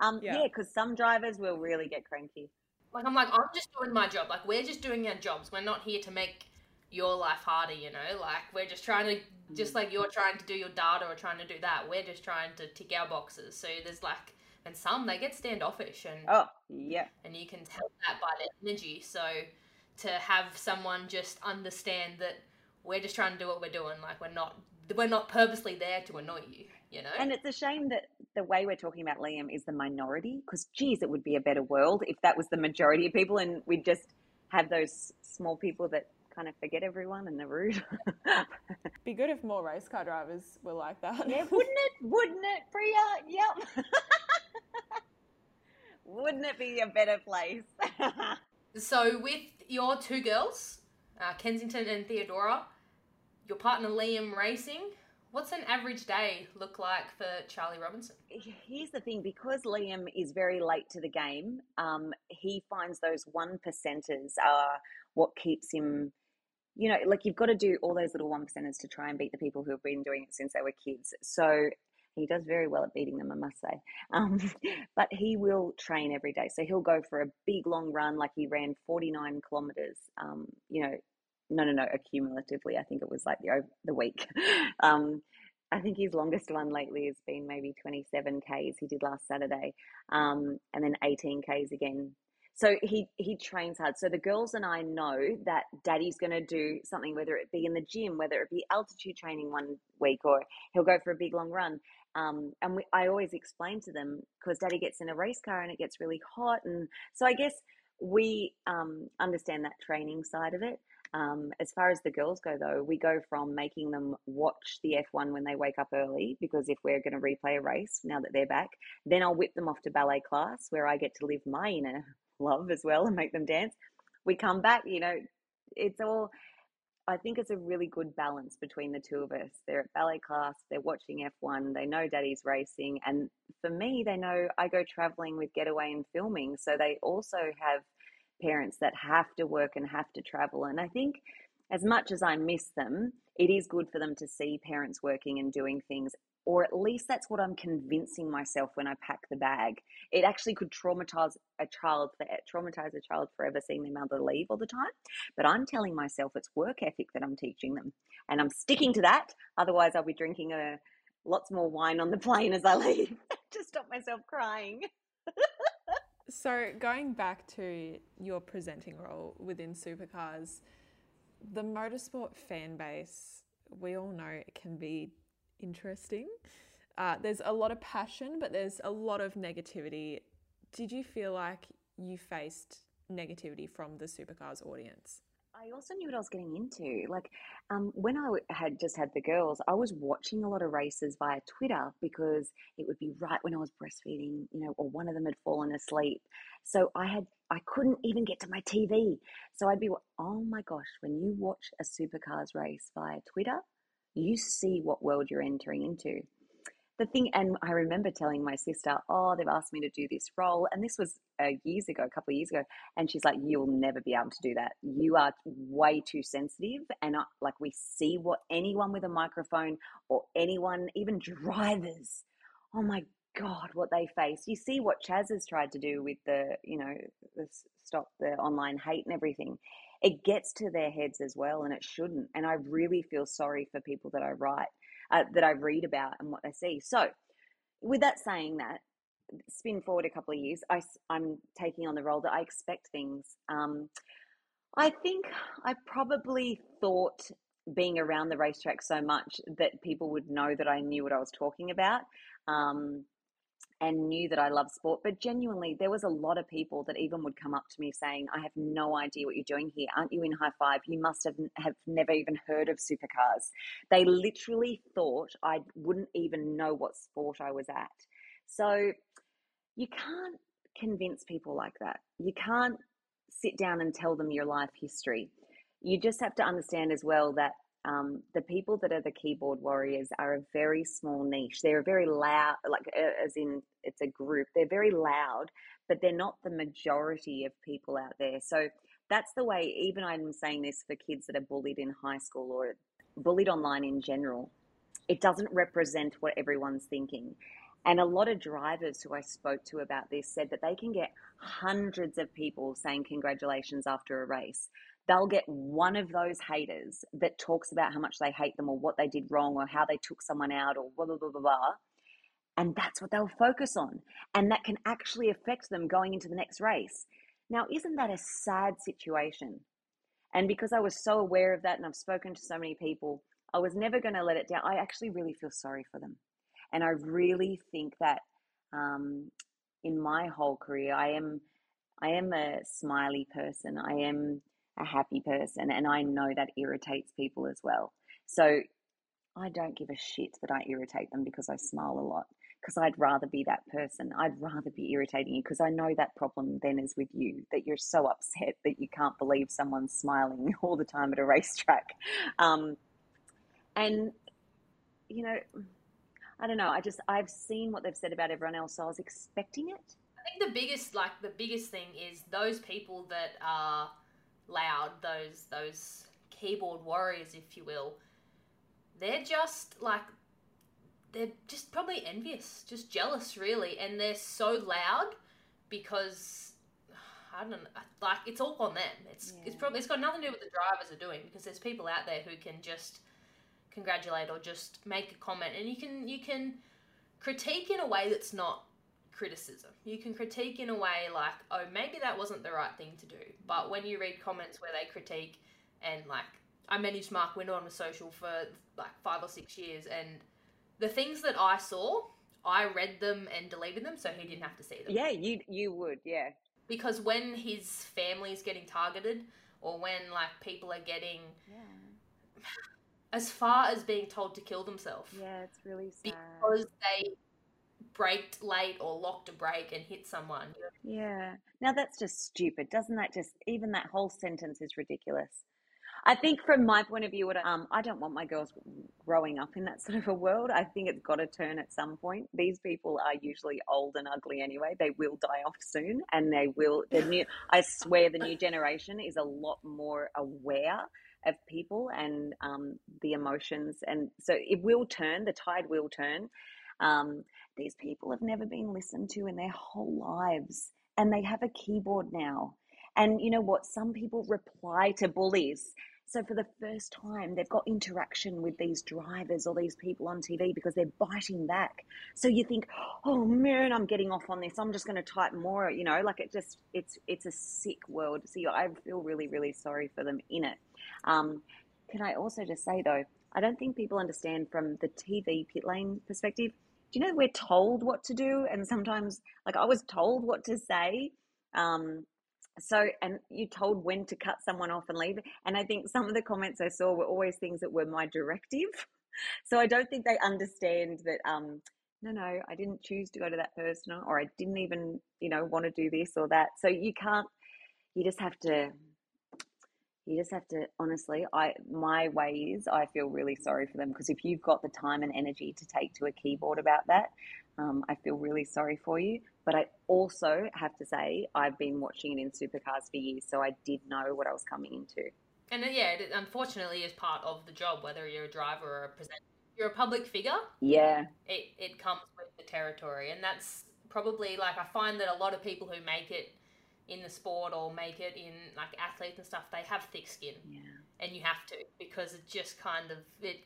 Um, yeah, because yeah, some drivers will really get cranky. Like I'm like I'm just doing my job. Like we're just doing our jobs. We're not here to make your life harder. You know, like we're just trying to just like you're trying to do your data or trying to do that. We're just trying to tick our boxes. So there's like and some they get standoffish and oh yeah and you can tell that by their energy so to have someone just understand that we're just trying to do what we're doing like we're not we're not purposely there to annoy you you know and it's a shame that the way we're talking about liam is the minority because geez it would be a better world if that was the majority of people and we just have those small people that kind of forget everyone and they're rude. Be good if more race car drivers were like that. Yeah, wouldn't it? Wouldn't it, Priya? Yep. Wouldn't it be a better place? so, with your two girls, uh, Kensington and Theodora, your partner Liam racing, what's an average day look like for Charli Robinson? Here's the thing because Liam is very late to the game, um, he finds those one percenters are what keeps him. You know, like you've got to do all those little one percenters to try and beat the people who have been doing it since they were kids. So he does very well at beating them, I must say. Um, but he will train every day. So he'll go for a big long run, like he ran 49 kilometers, um, you know, no, no, no, accumulatively. I think it was like the, the week. Um, I think his longest one lately has been maybe 27 Ks he did last Saturday, um, and then 18 Ks again so he he trains hard. So the girls and I know that Daddy's going to do something, whether it be in the gym, whether it be altitude training one week, or he'll go for a big long run. Um, and we, I always explain to them because Daddy gets in a race car and it gets really hot, and so I guess we um, understand that training side of it. Um, as far as the girls go, though, we go from making them watch the F1 when they wake up early, because if we're going to replay a race now that they're back, then I'll whip them off to ballet class where I get to live my inner love as well and make them dance. We come back, you know, it's all I think it's a really good balance between the two of us. They're at ballet class, they're watching F1, they know daddy's racing. And for me, they know I go traveling with Getaway and filming. So they also have parents that have to work and have to travel. And I think as much as I miss them, it is good for them to see parents working and doing things or at least that's what I'm convincing myself when I pack the bag. It actually could traumatize a child, traumatize a child forever seeing their mother leave all the time. But I'm telling myself it's work ethic that I'm teaching them, and I'm sticking to that. Otherwise, I'll be drinking a uh, lots more wine on the plane as I leave to stop myself crying. So going back to your presenting role within supercars, the motorsport fan base, we all know it can be interesting. Uh, there's a lot of passion, but there's a lot of negativity. Did you feel like you faced negativity from the supercars audience? I also knew what I was getting into. Like um, when I had just had the girls, I was watching a lot of races via Twitter because it would be right when I was breastfeeding, you know, or one of them had fallen asleep. So I had I couldn't even get to my TV. So I'd be, oh my gosh, when you watch a supercars race via Twitter, you see what world you're entering into. The thing, and I remember telling my sister, Oh, they've asked me to do this role. And this was uh, years ago, a couple of years ago. And she's like, You'll never be able to do that. You are way too sensitive. And I, like, we see what anyone with a microphone or anyone, even drivers, oh my God, what they face. You see what Chaz has tried to do with the, you know, the stop the online hate and everything it gets to their heads as well, and it shouldn't. And I really feel sorry for people that I write, uh, that I read about, and what they see. So, with that saying that, spin forward a couple of years, I, I'm taking on the role that I expect things. Um, I think I probably thought being around the racetrack so much that people would know that I knew what I was talking about. Um, and knew that I love sport. But genuinely, there was a lot of people that even would come up to me saying, I have no idea what you're doing here. Aren't you in Hi-5? You must have, have never even heard of supercars. They literally thought I wouldn't even know what sport I was at. So you can't convince people like that. You can't sit down and tell them your life history. You just have to understand as well that um, the people that are the keyboard warriors are a very small niche. They're very loud, like as in it's a group. They're very loud, but they're not the majority of people out there. So that's the way. Even I'm saying this for kids that are bullied in high school or bullied online in general. It doesn't represent what everyone's thinking. And a lot of drivers who I spoke to about this said that they can get hundreds of people saying congratulations after a race they'll get one of those haters that talks about how much they hate them or what they did wrong or how they took someone out or blah, blah, blah, blah, blah. And that's what they'll focus on. And that can actually affect them going into the next race. Now, isn't that a sad situation? And because I was so aware of that and I've spoken to so many people, I was never going to let it down. I actually really feel sorry for them. And I really think that um, in my whole career, I am I am a smiley person. I am a happy person, and I know that irritates people as well. So I don't give a shit that I irritate them because I smile a lot. Because I'd rather be that person. I'd rather be irritating you because I know that problem then is with you that you're so upset that you can't believe someone's smiling all the time at a racetrack. Um, and, you know, I don't know. I just, I've seen what they've said about everyone else, so I was expecting it. I think the biggest, like, the biggest thing is those people that are loud, those those keyboard warriors, if you will, they're just like they're just probably envious, just jealous, really, and they're so loud because I don't know, like it's all on them. It's yeah. it's probably it's got nothing to do with the drivers are doing because there's people out there who can just congratulate or just make a comment, and you can you can critique in a way that's not criticism. You can critique in a way like, oh, maybe that wasn't the right thing to do. But when you read comments where they critique, and like, I managed Mark Winter on social for like five or six years, and the things that I saw, I read them and deleted them so he didn't have to see them. Yeah, you you would, yeah. Because when his family is getting targeted, or when like people are getting, yeah. as far as being told to kill themselves. Yeah, it's really sad. Because they braked late or locked a brake and hit someone. Yeah. Now that's just stupid. Doesn't that just, even that whole sentence is ridiculous. I think from my point of view, um, I don't want my girls growing up in that sort of a world. I think it's got to turn at some point. These people are usually old and ugly anyway. They will die off soon, and they will. The new, I swear, the new generation is a lot more aware of people and um, the emotions, and so it will turn. The tide will turn. Um, these people have never been listened to in their whole lives, and they have a keyboard now. And you know what? Some people reply to bullies. So for the first time, they've got interaction with these drivers or these people on TV because they're biting back. So you think, oh man, I'm getting off on this. I'm just going to type more. You know, like it just it's it's a sick world. So I feel really really sorry for them in it. Um, can I also just say though, I don't think people understand from the TV pit lane perspective. Do you know we're told what to do, and sometimes like I was told what to say. Um, so and you told when to cut someone off and leave and i think some of the comments i saw were always things that were my directive so i don't think they understand that um no no i didn't choose to go to that person or i didn't even you know want to do this or that so you can't you just have to you just have to honestly i my way is i feel really sorry for them because if you've got the time and energy to take to a keyboard about that um, i feel really sorry for you but I also have to say, I've been watching it in supercars for years, so I did know what I was coming into. And uh, yeah, it unfortunately is part of the job, whether you're a driver or a presenter. You're a public figure. Yeah. It, it comes with the territory. And that's probably like, I find that a lot of people who make it in the sport or make it in like athletes and stuff, they have thick skin. Yeah. And you have to because it just kind of, it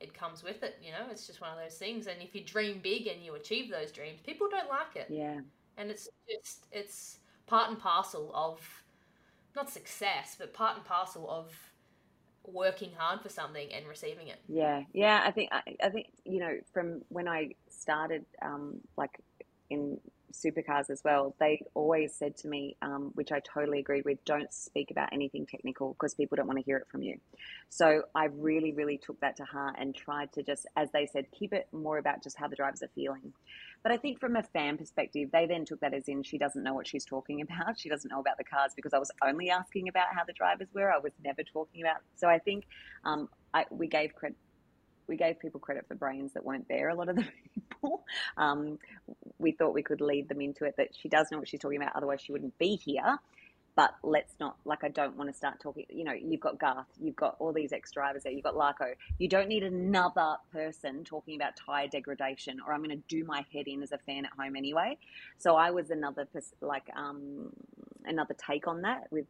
it comes with it. You know, it's just one of those things. And if you dream big and you achieve those dreams, people don't like it. Yeah. And it's just it's part and parcel of not success, but part and parcel of working hard for something and receiving it. Yeah, yeah. I think I, I think you know from when I started, um, like in supercars as well, they always said to me, um, which I totally agreed with, don't speak about anything technical because people don't want to hear it from you. So I really, really took that to heart and tried to just, as they said, keep it more about just how the drivers are feeling. But I think from a fan perspective, they then took that as in she doesn't know what she's talking about. She doesn't know about the cars because I was only asking about how the drivers were. I was never talking about. So I think um, I, we gave credit we gave people credit for brains that weren't there. A lot of the people, um, we thought we could lead them into it that she does know what she's talking about. Otherwise, she wouldn't be here. But let's not like I don't want to start talking. You know, you've got Garth, you've got all these ex drivers there, you've got Larko. You don't need another person talking about tire degradation, or I'm going to do my head in as a fan at home anyway. So I was another like um, another take on that with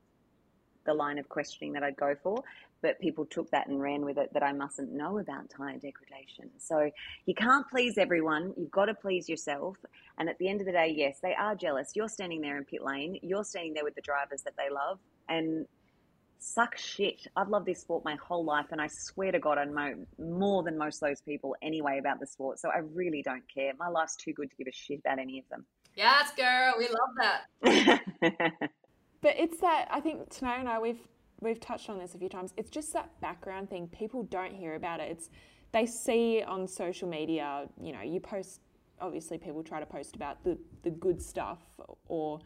the line of questioning that I'd go for but people took that and ran with it that I mustn't know about tire degradation. So you can't please everyone. You've got to please yourself. And at the end of the day, yes, they are jealous. You're standing there in pit lane. You're standing there with the drivers that they love. And suck shit. I've loved this sport my whole life, and I swear to God, I know more than most of those people anyway about the sport. So I really don't care. My life's too good to give a shit about any of them. Yes, girl, we love that. but it's that I think Tanay and I we've we've touched on this a few times. It's just that background thing. People don't hear about it. It's they see on social media, you know, you post obviously people try to post about the, the good stuff or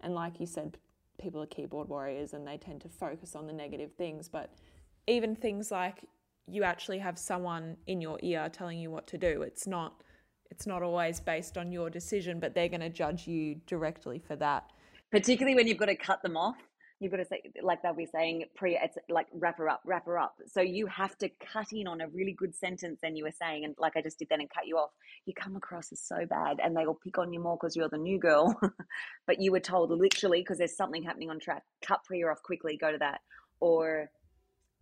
and like you said, people are keyboard warriors and they tend to focus on the negative things. But even things like you actually have someone in your ear telling you what to do. It's not it's not always based on your decision, but they're going to judge you directly for that. Particularly when you've got to cut them off you've got to say like they'll be saying pre it's like wrap her up wrap her up. So you have to cut in on a really good sentence and you were saying and like i just did then and cut you off. You come across as so bad and they will pick on you more because you're the new girl. But you were told literally because there's something happening on track cut pre off quickly go to that or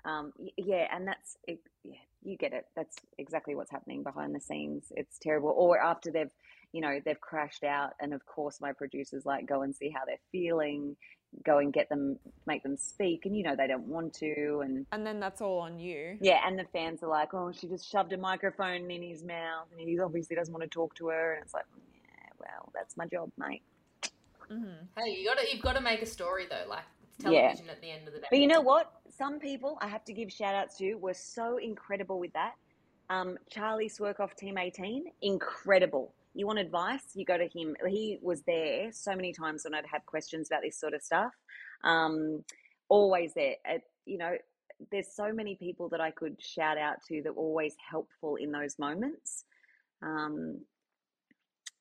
um, yeah and that's it, yeah you get it. That's exactly what's happening behind the scenes. It's terrible. Or after they've you know they've crashed out and of course my producers like go and see how they're feeling go and get them make them speak and you know they don't want to and and then that's all on you. Yeah and the fans are like oh she just shoved a microphone in his mouth and he obviously doesn't want to talk to her and it's like yeah well that's my job mate. Mm-hmm. hey you gotta you've got to make a story though like television yeah. at the end of the day. But you know what? Some people i have to give shout outs to were so incredible with that. Um, Charlie Schwerkolt team 18 incredible you want advice, you go to him. He was there so many times when I'd have questions about this sort of stuff. Um, always there. At, you know, there's so many people that I could shout out to that were always helpful in those moments. Um,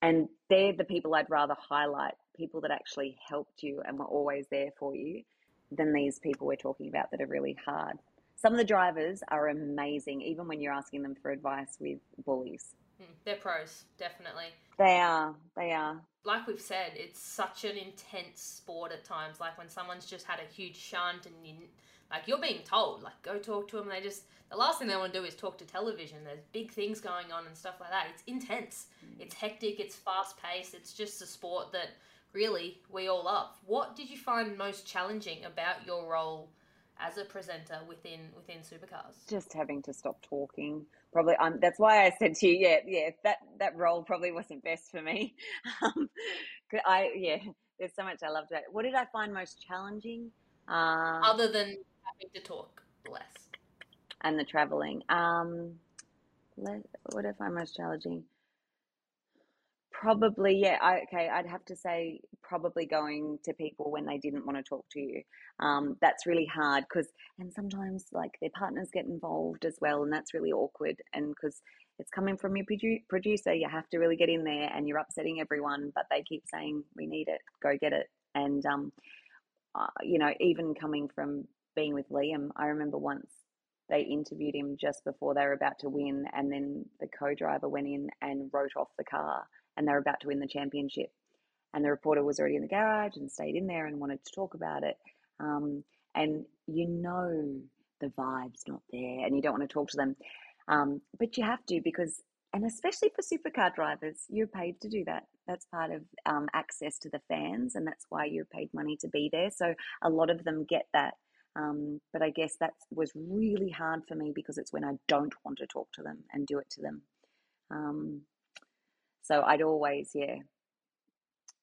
and they're the people I'd rather highlight, people that actually helped you and were always there for you, than these people we're talking about that are really hard. Some of the drivers are amazing, even when you're asking them for advice with bullies. Mm, they're pros, definitely. They are. They are. Like we've said, it's such an intense sport at times. Like when someone's just had a huge shunt and you, like you're being told, like go talk to them. They just the last thing they want to do is talk to television. There's big things going on and stuff like that. It's intense. It's hectic. It's fast paced. It's just a sport that really we all love. What did you find most challenging about your role as a presenter within within supercars? Just having to stop talking. Probably. Um, that's why I said to you, yeah, yeah, that that role probably wasn't best for me. Um, I yeah, there's so much I loved about it. What did I find most challenging? Uh, Other than having to talk less and the traveling. Um, what did I find most challenging? Probably, yeah. I, okay, I'd have to say probably going to people when they didn't want to talk to you. Um, that's really hard because, and sometimes like their partners get involved as well, and that's really awkward. And because it's coming from your produ- producer, you have to really get in there, and you're upsetting everyone. But they keep saying, "We need it, go get it." And um, uh, you know, even coming from being with Liam, I remember once they interviewed him just before they were about to win, and then the co-driver went in and wrote off the car and they were about to win the championship. And the reporter was already in the garage and stayed in there and wanted to talk about it. Um, and you know the vibe's not there and you don't want to talk to them. Um, but you have to because, and especially for supercar drivers, you're paid to do that. That's part of um, access to the fans, and that's why you're paid money to be there. So a lot of them get that. Um, but I guess that was really hard for me because it's when I don't want to talk to them and do it to them. So I'd always, yeah,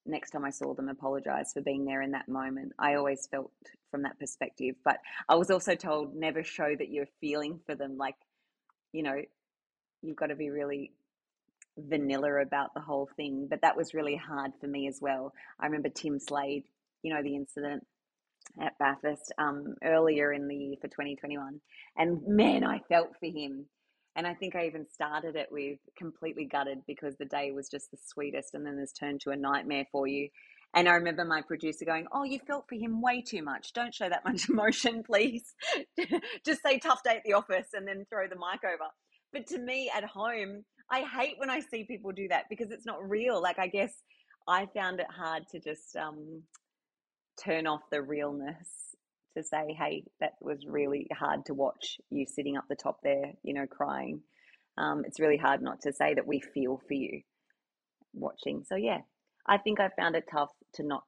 next time I saw them, apologize for being there in that moment. I always felt from that perspective. But I was also told never show that you're feeling for them. Like, you know, you've got to be really vanilla about the whole thing. But that was really hard for me as well. I remember Tim Slade, you know, the incident at Bathurst um, earlier in the year for 2021. And man, I felt for him. And I think I even started it with completely gutted because the day was just the sweetest and then this turned to a nightmare for you. And I remember my producer going, Oh, you felt for him way too much. Don't show that much emotion, please. just say tough day at the office and then throw the mic over. But to me at home, I hate when I see people do that because it's not real. Like, I guess I found it hard to just um, turn off the realness to say, hey, that was really hard to watch you sitting up the top there, you know, crying. Um, it's really hard not to say that we feel for you watching. So, yeah, I think I found it tough to not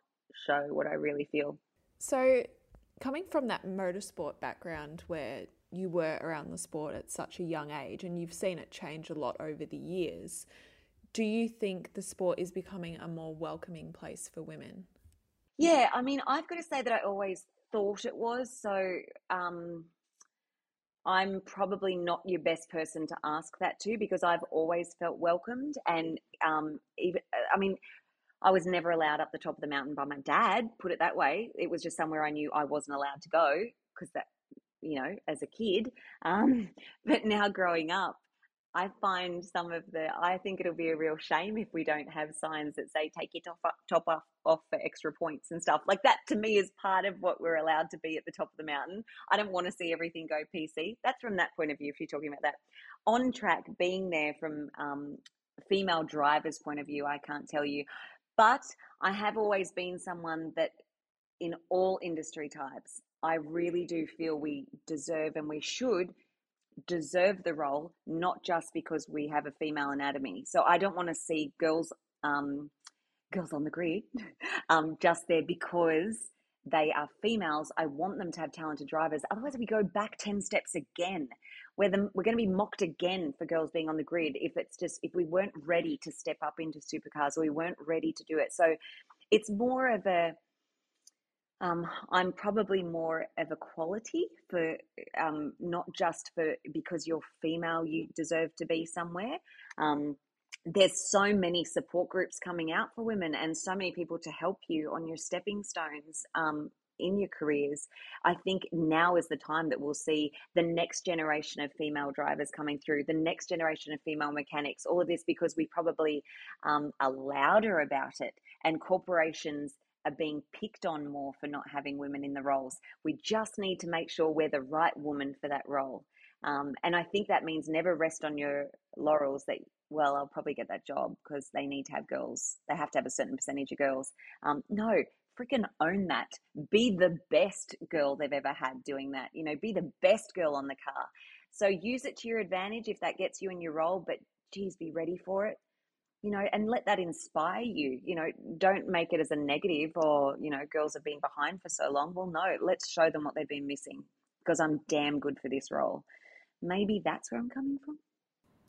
show what I really feel. So, coming from that motorsport background where you were around the sport at such a young age and you've seen it change a lot over the years, do you think the sport is becoming a more welcoming place for women? Yeah, I mean, I've got to say that I always thought it was. So um, I'm probably not your best person to ask that to because I've always felt welcomed. And um, even, I mean, I was never allowed up the top of the mountain by my dad, put it that way. It was just somewhere I knew I wasn't allowed to go because that, you know, as a kid. Um, but now growing up, I find some of the, I think it'll be a real shame if we don't have signs that say, take your top, up, top off, off for extra points and stuff. Like that to me is part of what we're allowed to be at the top of the mountain. I don't want to see everything go PC. That's from that point of view, if you're talking about that. On track, being there from um, female driver's point of view, I can't tell you. But I have always been someone that in all industry types, I really do feel we deserve and we should deserve the role, not just because we have a female anatomy. So I don't want to see girls, um, girls on the grid, um, just there because they are females. I want them to have talented drivers. Otherwise, we go back ten steps again. Where the, we're going to be mocked again for girls being on the grid if it's just if we weren't ready to step up into supercars or we weren't ready to do it. So it's more of a um, I'm probably more of a quality for um, not just for because you're female, you deserve to be somewhere. Um, there's so many support groups coming out for women and so many people to help you on your stepping stones. Um, in your careers, I think now is the time that we'll see the next generation of female drivers coming through, the next generation of female mechanics, all of this because we probably um, are louder about it. And corporations are being picked on more for not having women in the roles. We just need to make sure we're the right woman for that role. Um, and I think that means never rest on your laurels that, well, I'll probably get that job because they need to have girls. They have to have a certain percentage of girls. Um, no, freaking own that. Be the best girl they've ever had doing that. You know, be the best girl on the car. So use it to your advantage if that gets you in your role, but geez, be ready for it you know, and let that inspire you. You know, don't make it as a negative or, you know, girls have been behind for so long. Well, no, let's show them what they've been missing because I'm damn good for this role. Maybe that's where I'm coming from.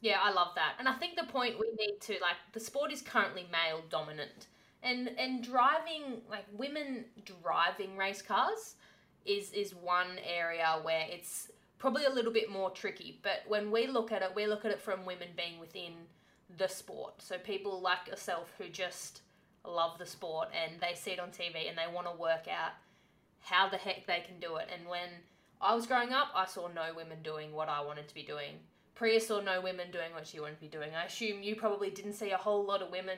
Yeah, I love that. And I think the point we need to like the sport is currently male dominant. And and driving like women driving race cars is is one area where it's probably a little bit more tricky. But when we look at it, we look at it from women being within the sport. So people like yourself who just love the sport and they see it on TV and they want to work out how the heck they can do it. And when I was growing up, I saw no women doing what I wanted to be doing. Priya saw no women doing what she wanted to be doing. I assume you probably didn't see a whole lot of women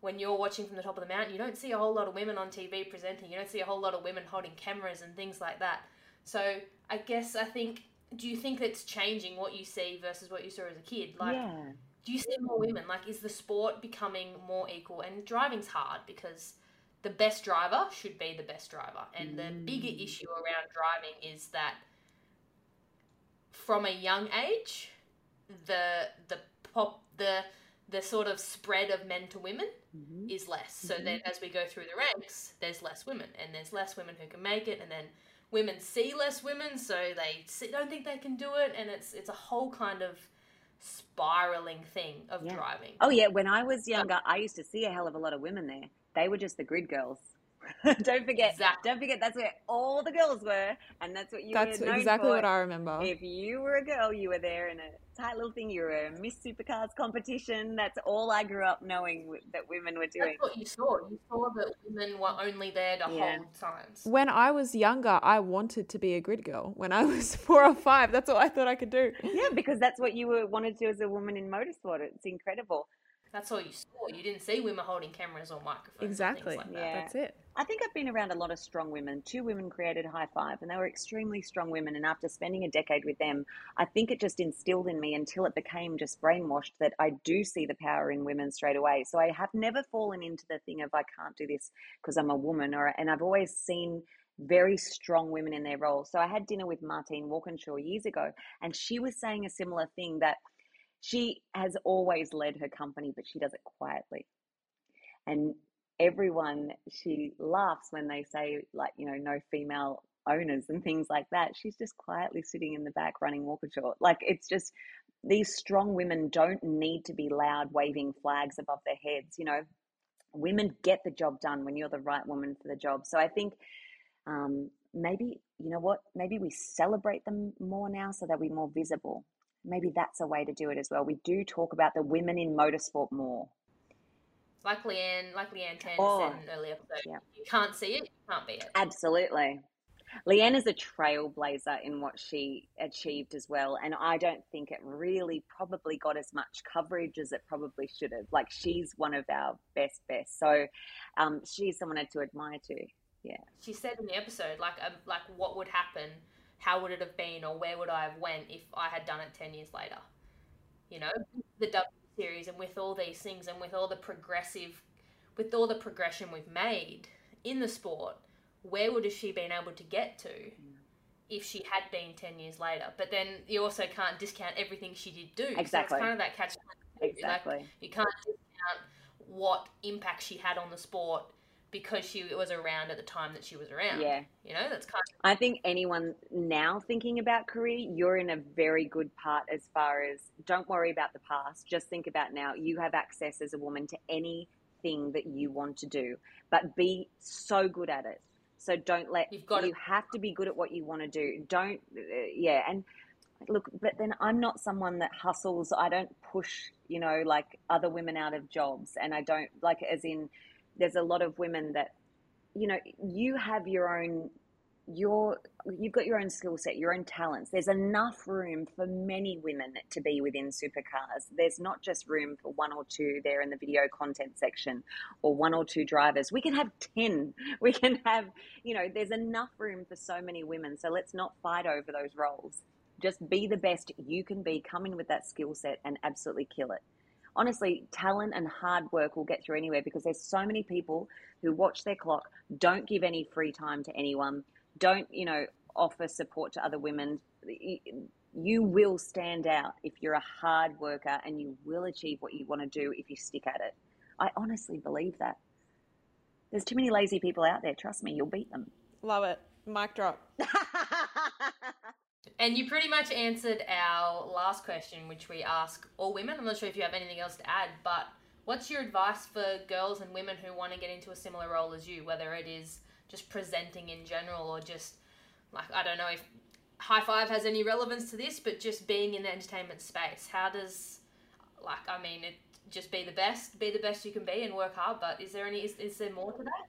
when you're watching from the top of the mountain. You don't see a whole lot of women on TV presenting. You don't see a whole lot of women holding cameras and things like that. So I guess I think. Do you think it's changing what you see versus what you saw as a kid? Like, yeah do you see more women? Like, is the sport becoming more equal? And driving's hard because the best driver should be the best driver. And the bigger mm. issue around driving is that from a young age, the the pop the the sort of spread of men to women mm-hmm. is less. So mm-hmm. then as we go through the ranks, there's less women and there's less women who can make it and then women see less women so they don't think they can do it and it's it's a whole kind of spiraling thing of yeah. driving. Oh yeah, when I was younger, I used to see a hell of a lot of women there. They were just the grid girls. don't forget. Exactly. Don't forget. That's where all the girls were, and that's what you. That's were exactly for. what I remember. If you were a girl, you were there in a tight little thing. You were a Miss Supercars competition. That's all I grew up knowing that women were doing. That's what you saw. You saw that women were only there to yeah. hold signs. When I was younger, I wanted to be a grid girl. When I was four or five, that's all I thought I could do. Yeah, because that's what you were wanted to do as a woman in motorsport. It's incredible. That's all you saw. You didn't see women holding cameras or microphones. Exactly. Like that. Yeah. That's it. I think I've been around a lot of strong women. Two women created Hi-5, and they were extremely strong women. And after spending a decade with them, I think it just instilled in me until it became just brainwashed that I do see the power in women straight away. So I have never fallen into the thing of I can't do this because I'm a woman, or and I've always seen very strong women in their roles. So I had dinner with Martine Walkinshaw years ago, and she was saying a similar thing that she has always led her company, but she does it quietly. And everyone, she laughs when they say, like, you know, no female owners and things like that. She's just quietly sitting in the back running Walkinshaw. Like, it's just these strong women don't need to be loud, waving flags above their heads. You know, women get the job done when you're the right woman for the job. So I think um, maybe, you know what, maybe we celebrate them more now so that we're more visible maybe that's a way to do it as well. We do talk about the women in motorsport more. Like Leanne, like Leanne Tan oh, said in an earlier episode, yeah. you can't see it, you can't be it. Absolutely. Leanne is a trailblazer in what she achieved as well. And I don't think it really probably got as much coverage as it probably should have. Like, she's one of our best, best. So um, she's someone to admire too. Yeah. She said in the episode, like, um, like what would happen how would it have been or where would I have went if I had done it 10 years later? You know, the series and with all these things and with all the progressive, with all the progression we've made in the sport, where would have she been able to get to if she had been 10 years later? But then you also can't discount everything she did do. Exactly. So it's kind of that catch. Exactly. Like, you can't discount what impact she had on the sport because she was around at the time that she was around. Yeah. You know, that's kind of. I think anyone now thinking about career, you're in a very good part as far as don't worry about the past. Just think about now. You have access as a woman to anything that you want to do, but be so good at it. So don't let You've got you to... have to be good at what you want to do. Don't, uh, yeah. And look, but then I'm not someone that hustles. I don't push, you know, like other women out of jobs. And I don't, like, as in, there's a lot of women that you know, you have your own your you've got your own skill set, your own talents. There's enough room for many women to be within supercars. There's not just room for one or two there in the video content section or one or two drivers. We can have 10. We can have, you know, there's enough room for so many women. So let's not fight over those roles. Just be the best you can be, come in with that skill set and absolutely kill it. Honestly, talent and hard work will get through anywhere because there's so many people who watch their clock, don't give any free time to anyone, don't you know offer support to other women. You will stand out if you're a hard worker and you will achieve what you want to do if you stick at it. I honestly believe that. There's too many lazy people out there. Trust me you'll beat them. Love it. Mic drop and you pretty much answered our last question which we ask all women i'm not sure if you have anything else to add but what's your advice for girls and women who want to get into a similar role as you whether it is just presenting in general or just like I don't know if Hi-5 has any relevance to this, but just being in the entertainment space, how does like I mean it just be the best, be the best you can be and work hard, but is there any is, is there more to that?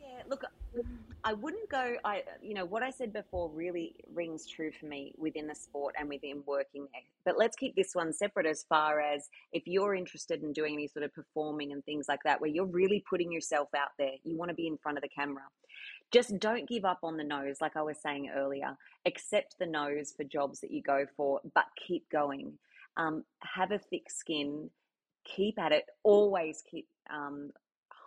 Yeah, look, I wouldn't go. I, you know, what I said before really rings true for me within the sport and within working there. But let's keep this one separate as far as if you're interested in doing any sort of performing and things like that, where you're really putting yourself out there. You want to be in front of the camera. Just don't give up on the nose, like I was saying earlier. Accept the nose for jobs that you go for, but keep going. Um, have a thick skin. Keep at it. Always keep um,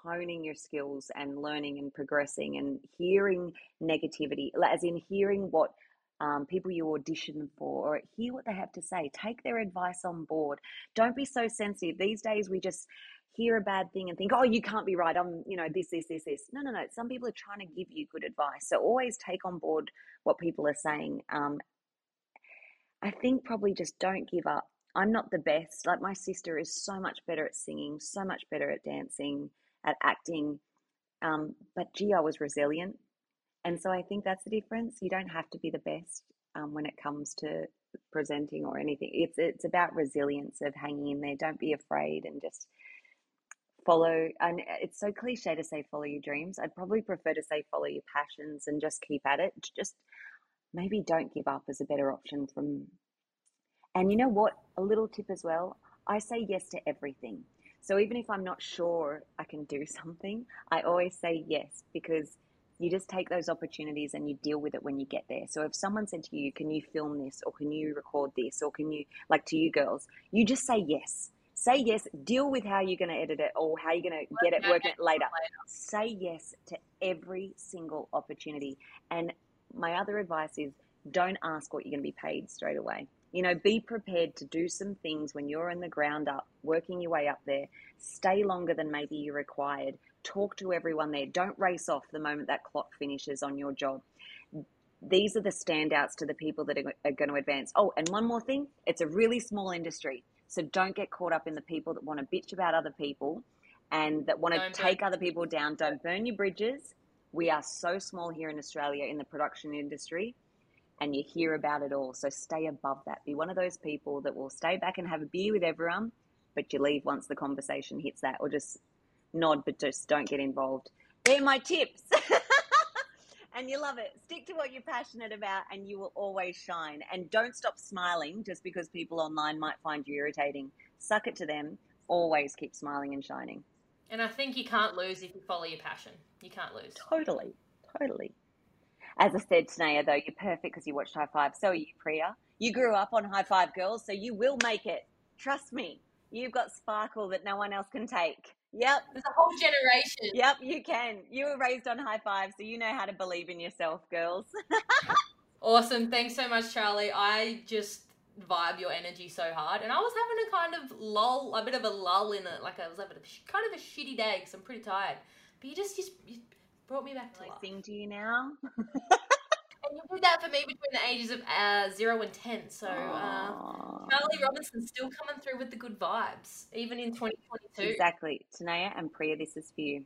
honing your skills and learning and progressing and hearing negativity, as in hearing what um, people you audition for or hear what they have to say. Take their advice on board. Don't be so sensitive. These days, we just hear a bad thing and think, oh, you can't be right. I'm, you know, this, this, this, this. No, no, no. Some people are trying to give you good advice. So always take on board what people are saying. Um, I think probably just don't give up. I'm not the best. Like my sister is so much better at singing, so much better at dancing at acting. Um, but gee, I was resilient. And so I think that's the difference. You don't have to be the best um, when it comes to presenting or anything. It's it's about resilience of hanging in there. Don't be afraid and just follow. And it's so cliche to say follow your dreams. I'd probably prefer to say follow your passions and just keep at it. Just maybe don't give up is a better option from. And you know what? A little tip as well. I say yes to everything. So even if I'm not sure I can do something, I always say yes because you just take those opportunities and you deal with it when you get there. So if someone said to you, Can you film this or can you record this or can you, like to you girls, you just say yes. Say yes, deal with how you're going to edit it or how you're going to get it working it later. Say yes to every single opportunity. And my other advice is don't ask what you're going to be paid straight away. You know, be prepared to do some things when you're in the ground up, working your way up there. Stay longer than maybe you're required. Talk to everyone there. Don't race off the moment that clock finishes on your job. These are the standouts to the people that are, are going to advance. Oh, and one more thing it's a really small industry. So don't get caught up in the people that want to bitch about other people and that want to take other people down. Don't burn your bridges. We are so small here in Australia in the production industry and you hear about it all. So stay above that. Be one of those people that will stay back and have a beer with everyone, but you leave once the conversation hits that, or just nod, but just don't get involved. They're my tips. and you love it. Stick to what you're passionate about, and you will always shine. And don't stop smiling just because people online might find you irritating. Suck it to them. Always keep smiling and shining. And I think you can't lose if you follow your passion. You can't lose. Totally. Totally. As I said, Tenayah, though, you're perfect because you watched Hi-5. So are you, Priya. You grew up on Hi-5 Girls, so you will make it. Trust me. You've got sparkle that no one else can take. Yep. There's a whole generation. Yep, you can. You were raised on Hi-5, so you know how to believe in yourself, girls. awesome. Thanks so much, Charli. I just vibe your energy so hard. And I was having a kind of lull, a bit of a lull in it. Like I was having a, kind of a shitty day because I'm pretty tired. But you just, just you brought me back to life. sing to you now. and you did that for me between the ages of uh, zero and ten. So uh, Charli Robinson's still coming through with the good vibes, even in 2022. Exactly, Tenayah and Priya. This is for you.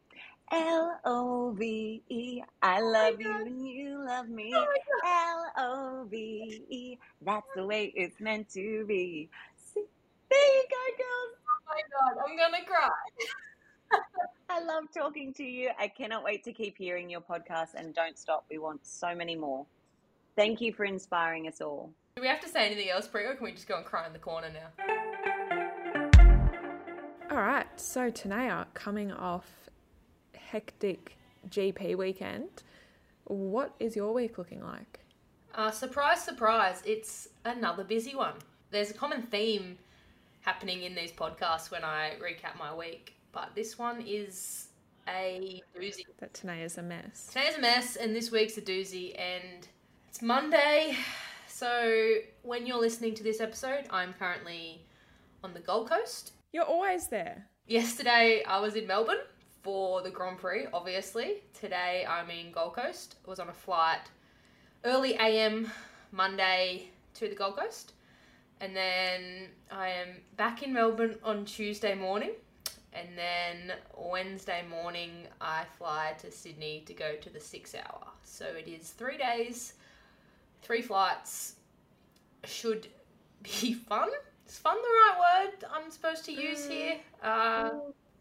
L O V E. I oh love oh you and you love me. Oh L O V E. That's the way it's meant to be. See, there you go, girls. Oh my god, I'm gonna cry. I love talking to you. I cannot wait to keep hearing your podcast and don't stop. We want so many more. Thank you for inspiring us all. Do we have to say anything else, Priya, or can we just go and cry in the corner now? All right, so Tenayah, coming off hectic GP weekend, what is your week looking like? Uh, surprise, surprise, it's another busy one. There's a common theme happening in these podcasts when I recap my week, but this one is a doozy. That today is a mess. Today is a mess, and this week's a doozy, and it's Monday. So when you're listening to this episode, I'm currently on the Gold Coast. You're always there. Yesterday I was in Melbourne for the Grand Prix, obviously. Today I'm in Gold Coast. I was on a flight early AM Monday to the Gold Coast. And then I am back in Melbourne on Tuesday morning. And then Wednesday morning I fly to Sydney to go to the six hour. So it is three days, three flights. Should be fun. Is fun the right word I'm supposed to use here? Uh,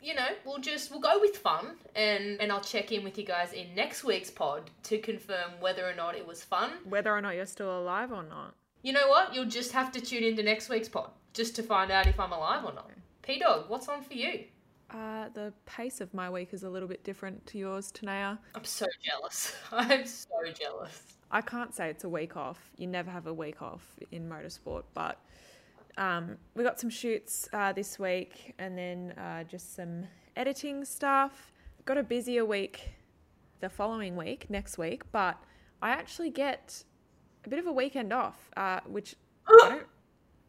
you know, we'll just we'll go with fun, and and I'll check in with you guys in next week's pod to confirm whether or not it was fun. Whether or not you're still alive or not. You know what? You'll just have to tune into next week's pod just to find out if I'm alive or not. P Dog, what's on for you? Uh, the pace of my week is a little bit different to yours, Tenayah. I'm so jealous. I'm so jealous. I can't say it's a week off. You never have a week off in motorsport, but um, we got some shoots uh, this week and then uh, just some editing stuff. Got a busier week the following week, next week, but I actually get a bit of a weekend off, uh, which I don't,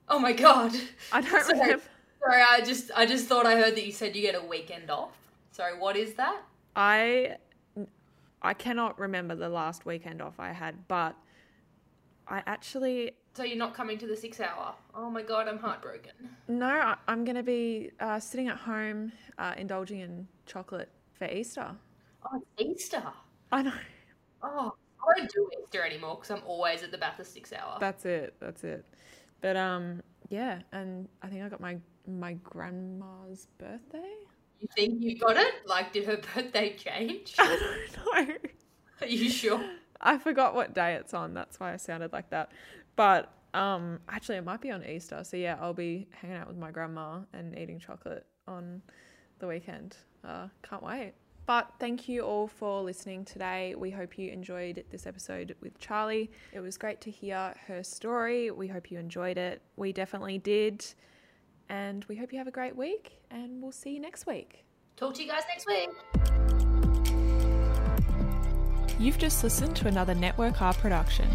Oh my god. I don't Sorry. remember. Sorry, I just I just thought I heard that you said you get a weekend off. Sorry, what is that? I I cannot remember the last weekend off I had, but I actually So you're not coming to the six hour? Oh my god, I'm heartbroken. no. I, I'm going to be uh, sitting at home uh, indulging in chocolate for Easter. Oh, it's Easter. I know. Oh, I don't do Easter anymore because I'm always at the Bathurst six hour. That's it. That's it. But um, yeah, and I think I got my my grandma's birthday. you think you got it? Like, did her birthday change? I don't know. Are you sure? I forgot what day it's on. That's why I sounded like that. But um, actually, it might be on Easter. So yeah, I'll be hanging out with my grandma and eating chocolate on the weekend. Uh, can't wait. But thank you all for listening today. We hope you enjoyed this episode with Charli. It was great to hear her story. We hope you enjoyed it. We definitely did. And we hope you have a great week, and we'll see you next week. Talk to you guys next week. You've just listened to another Network R production.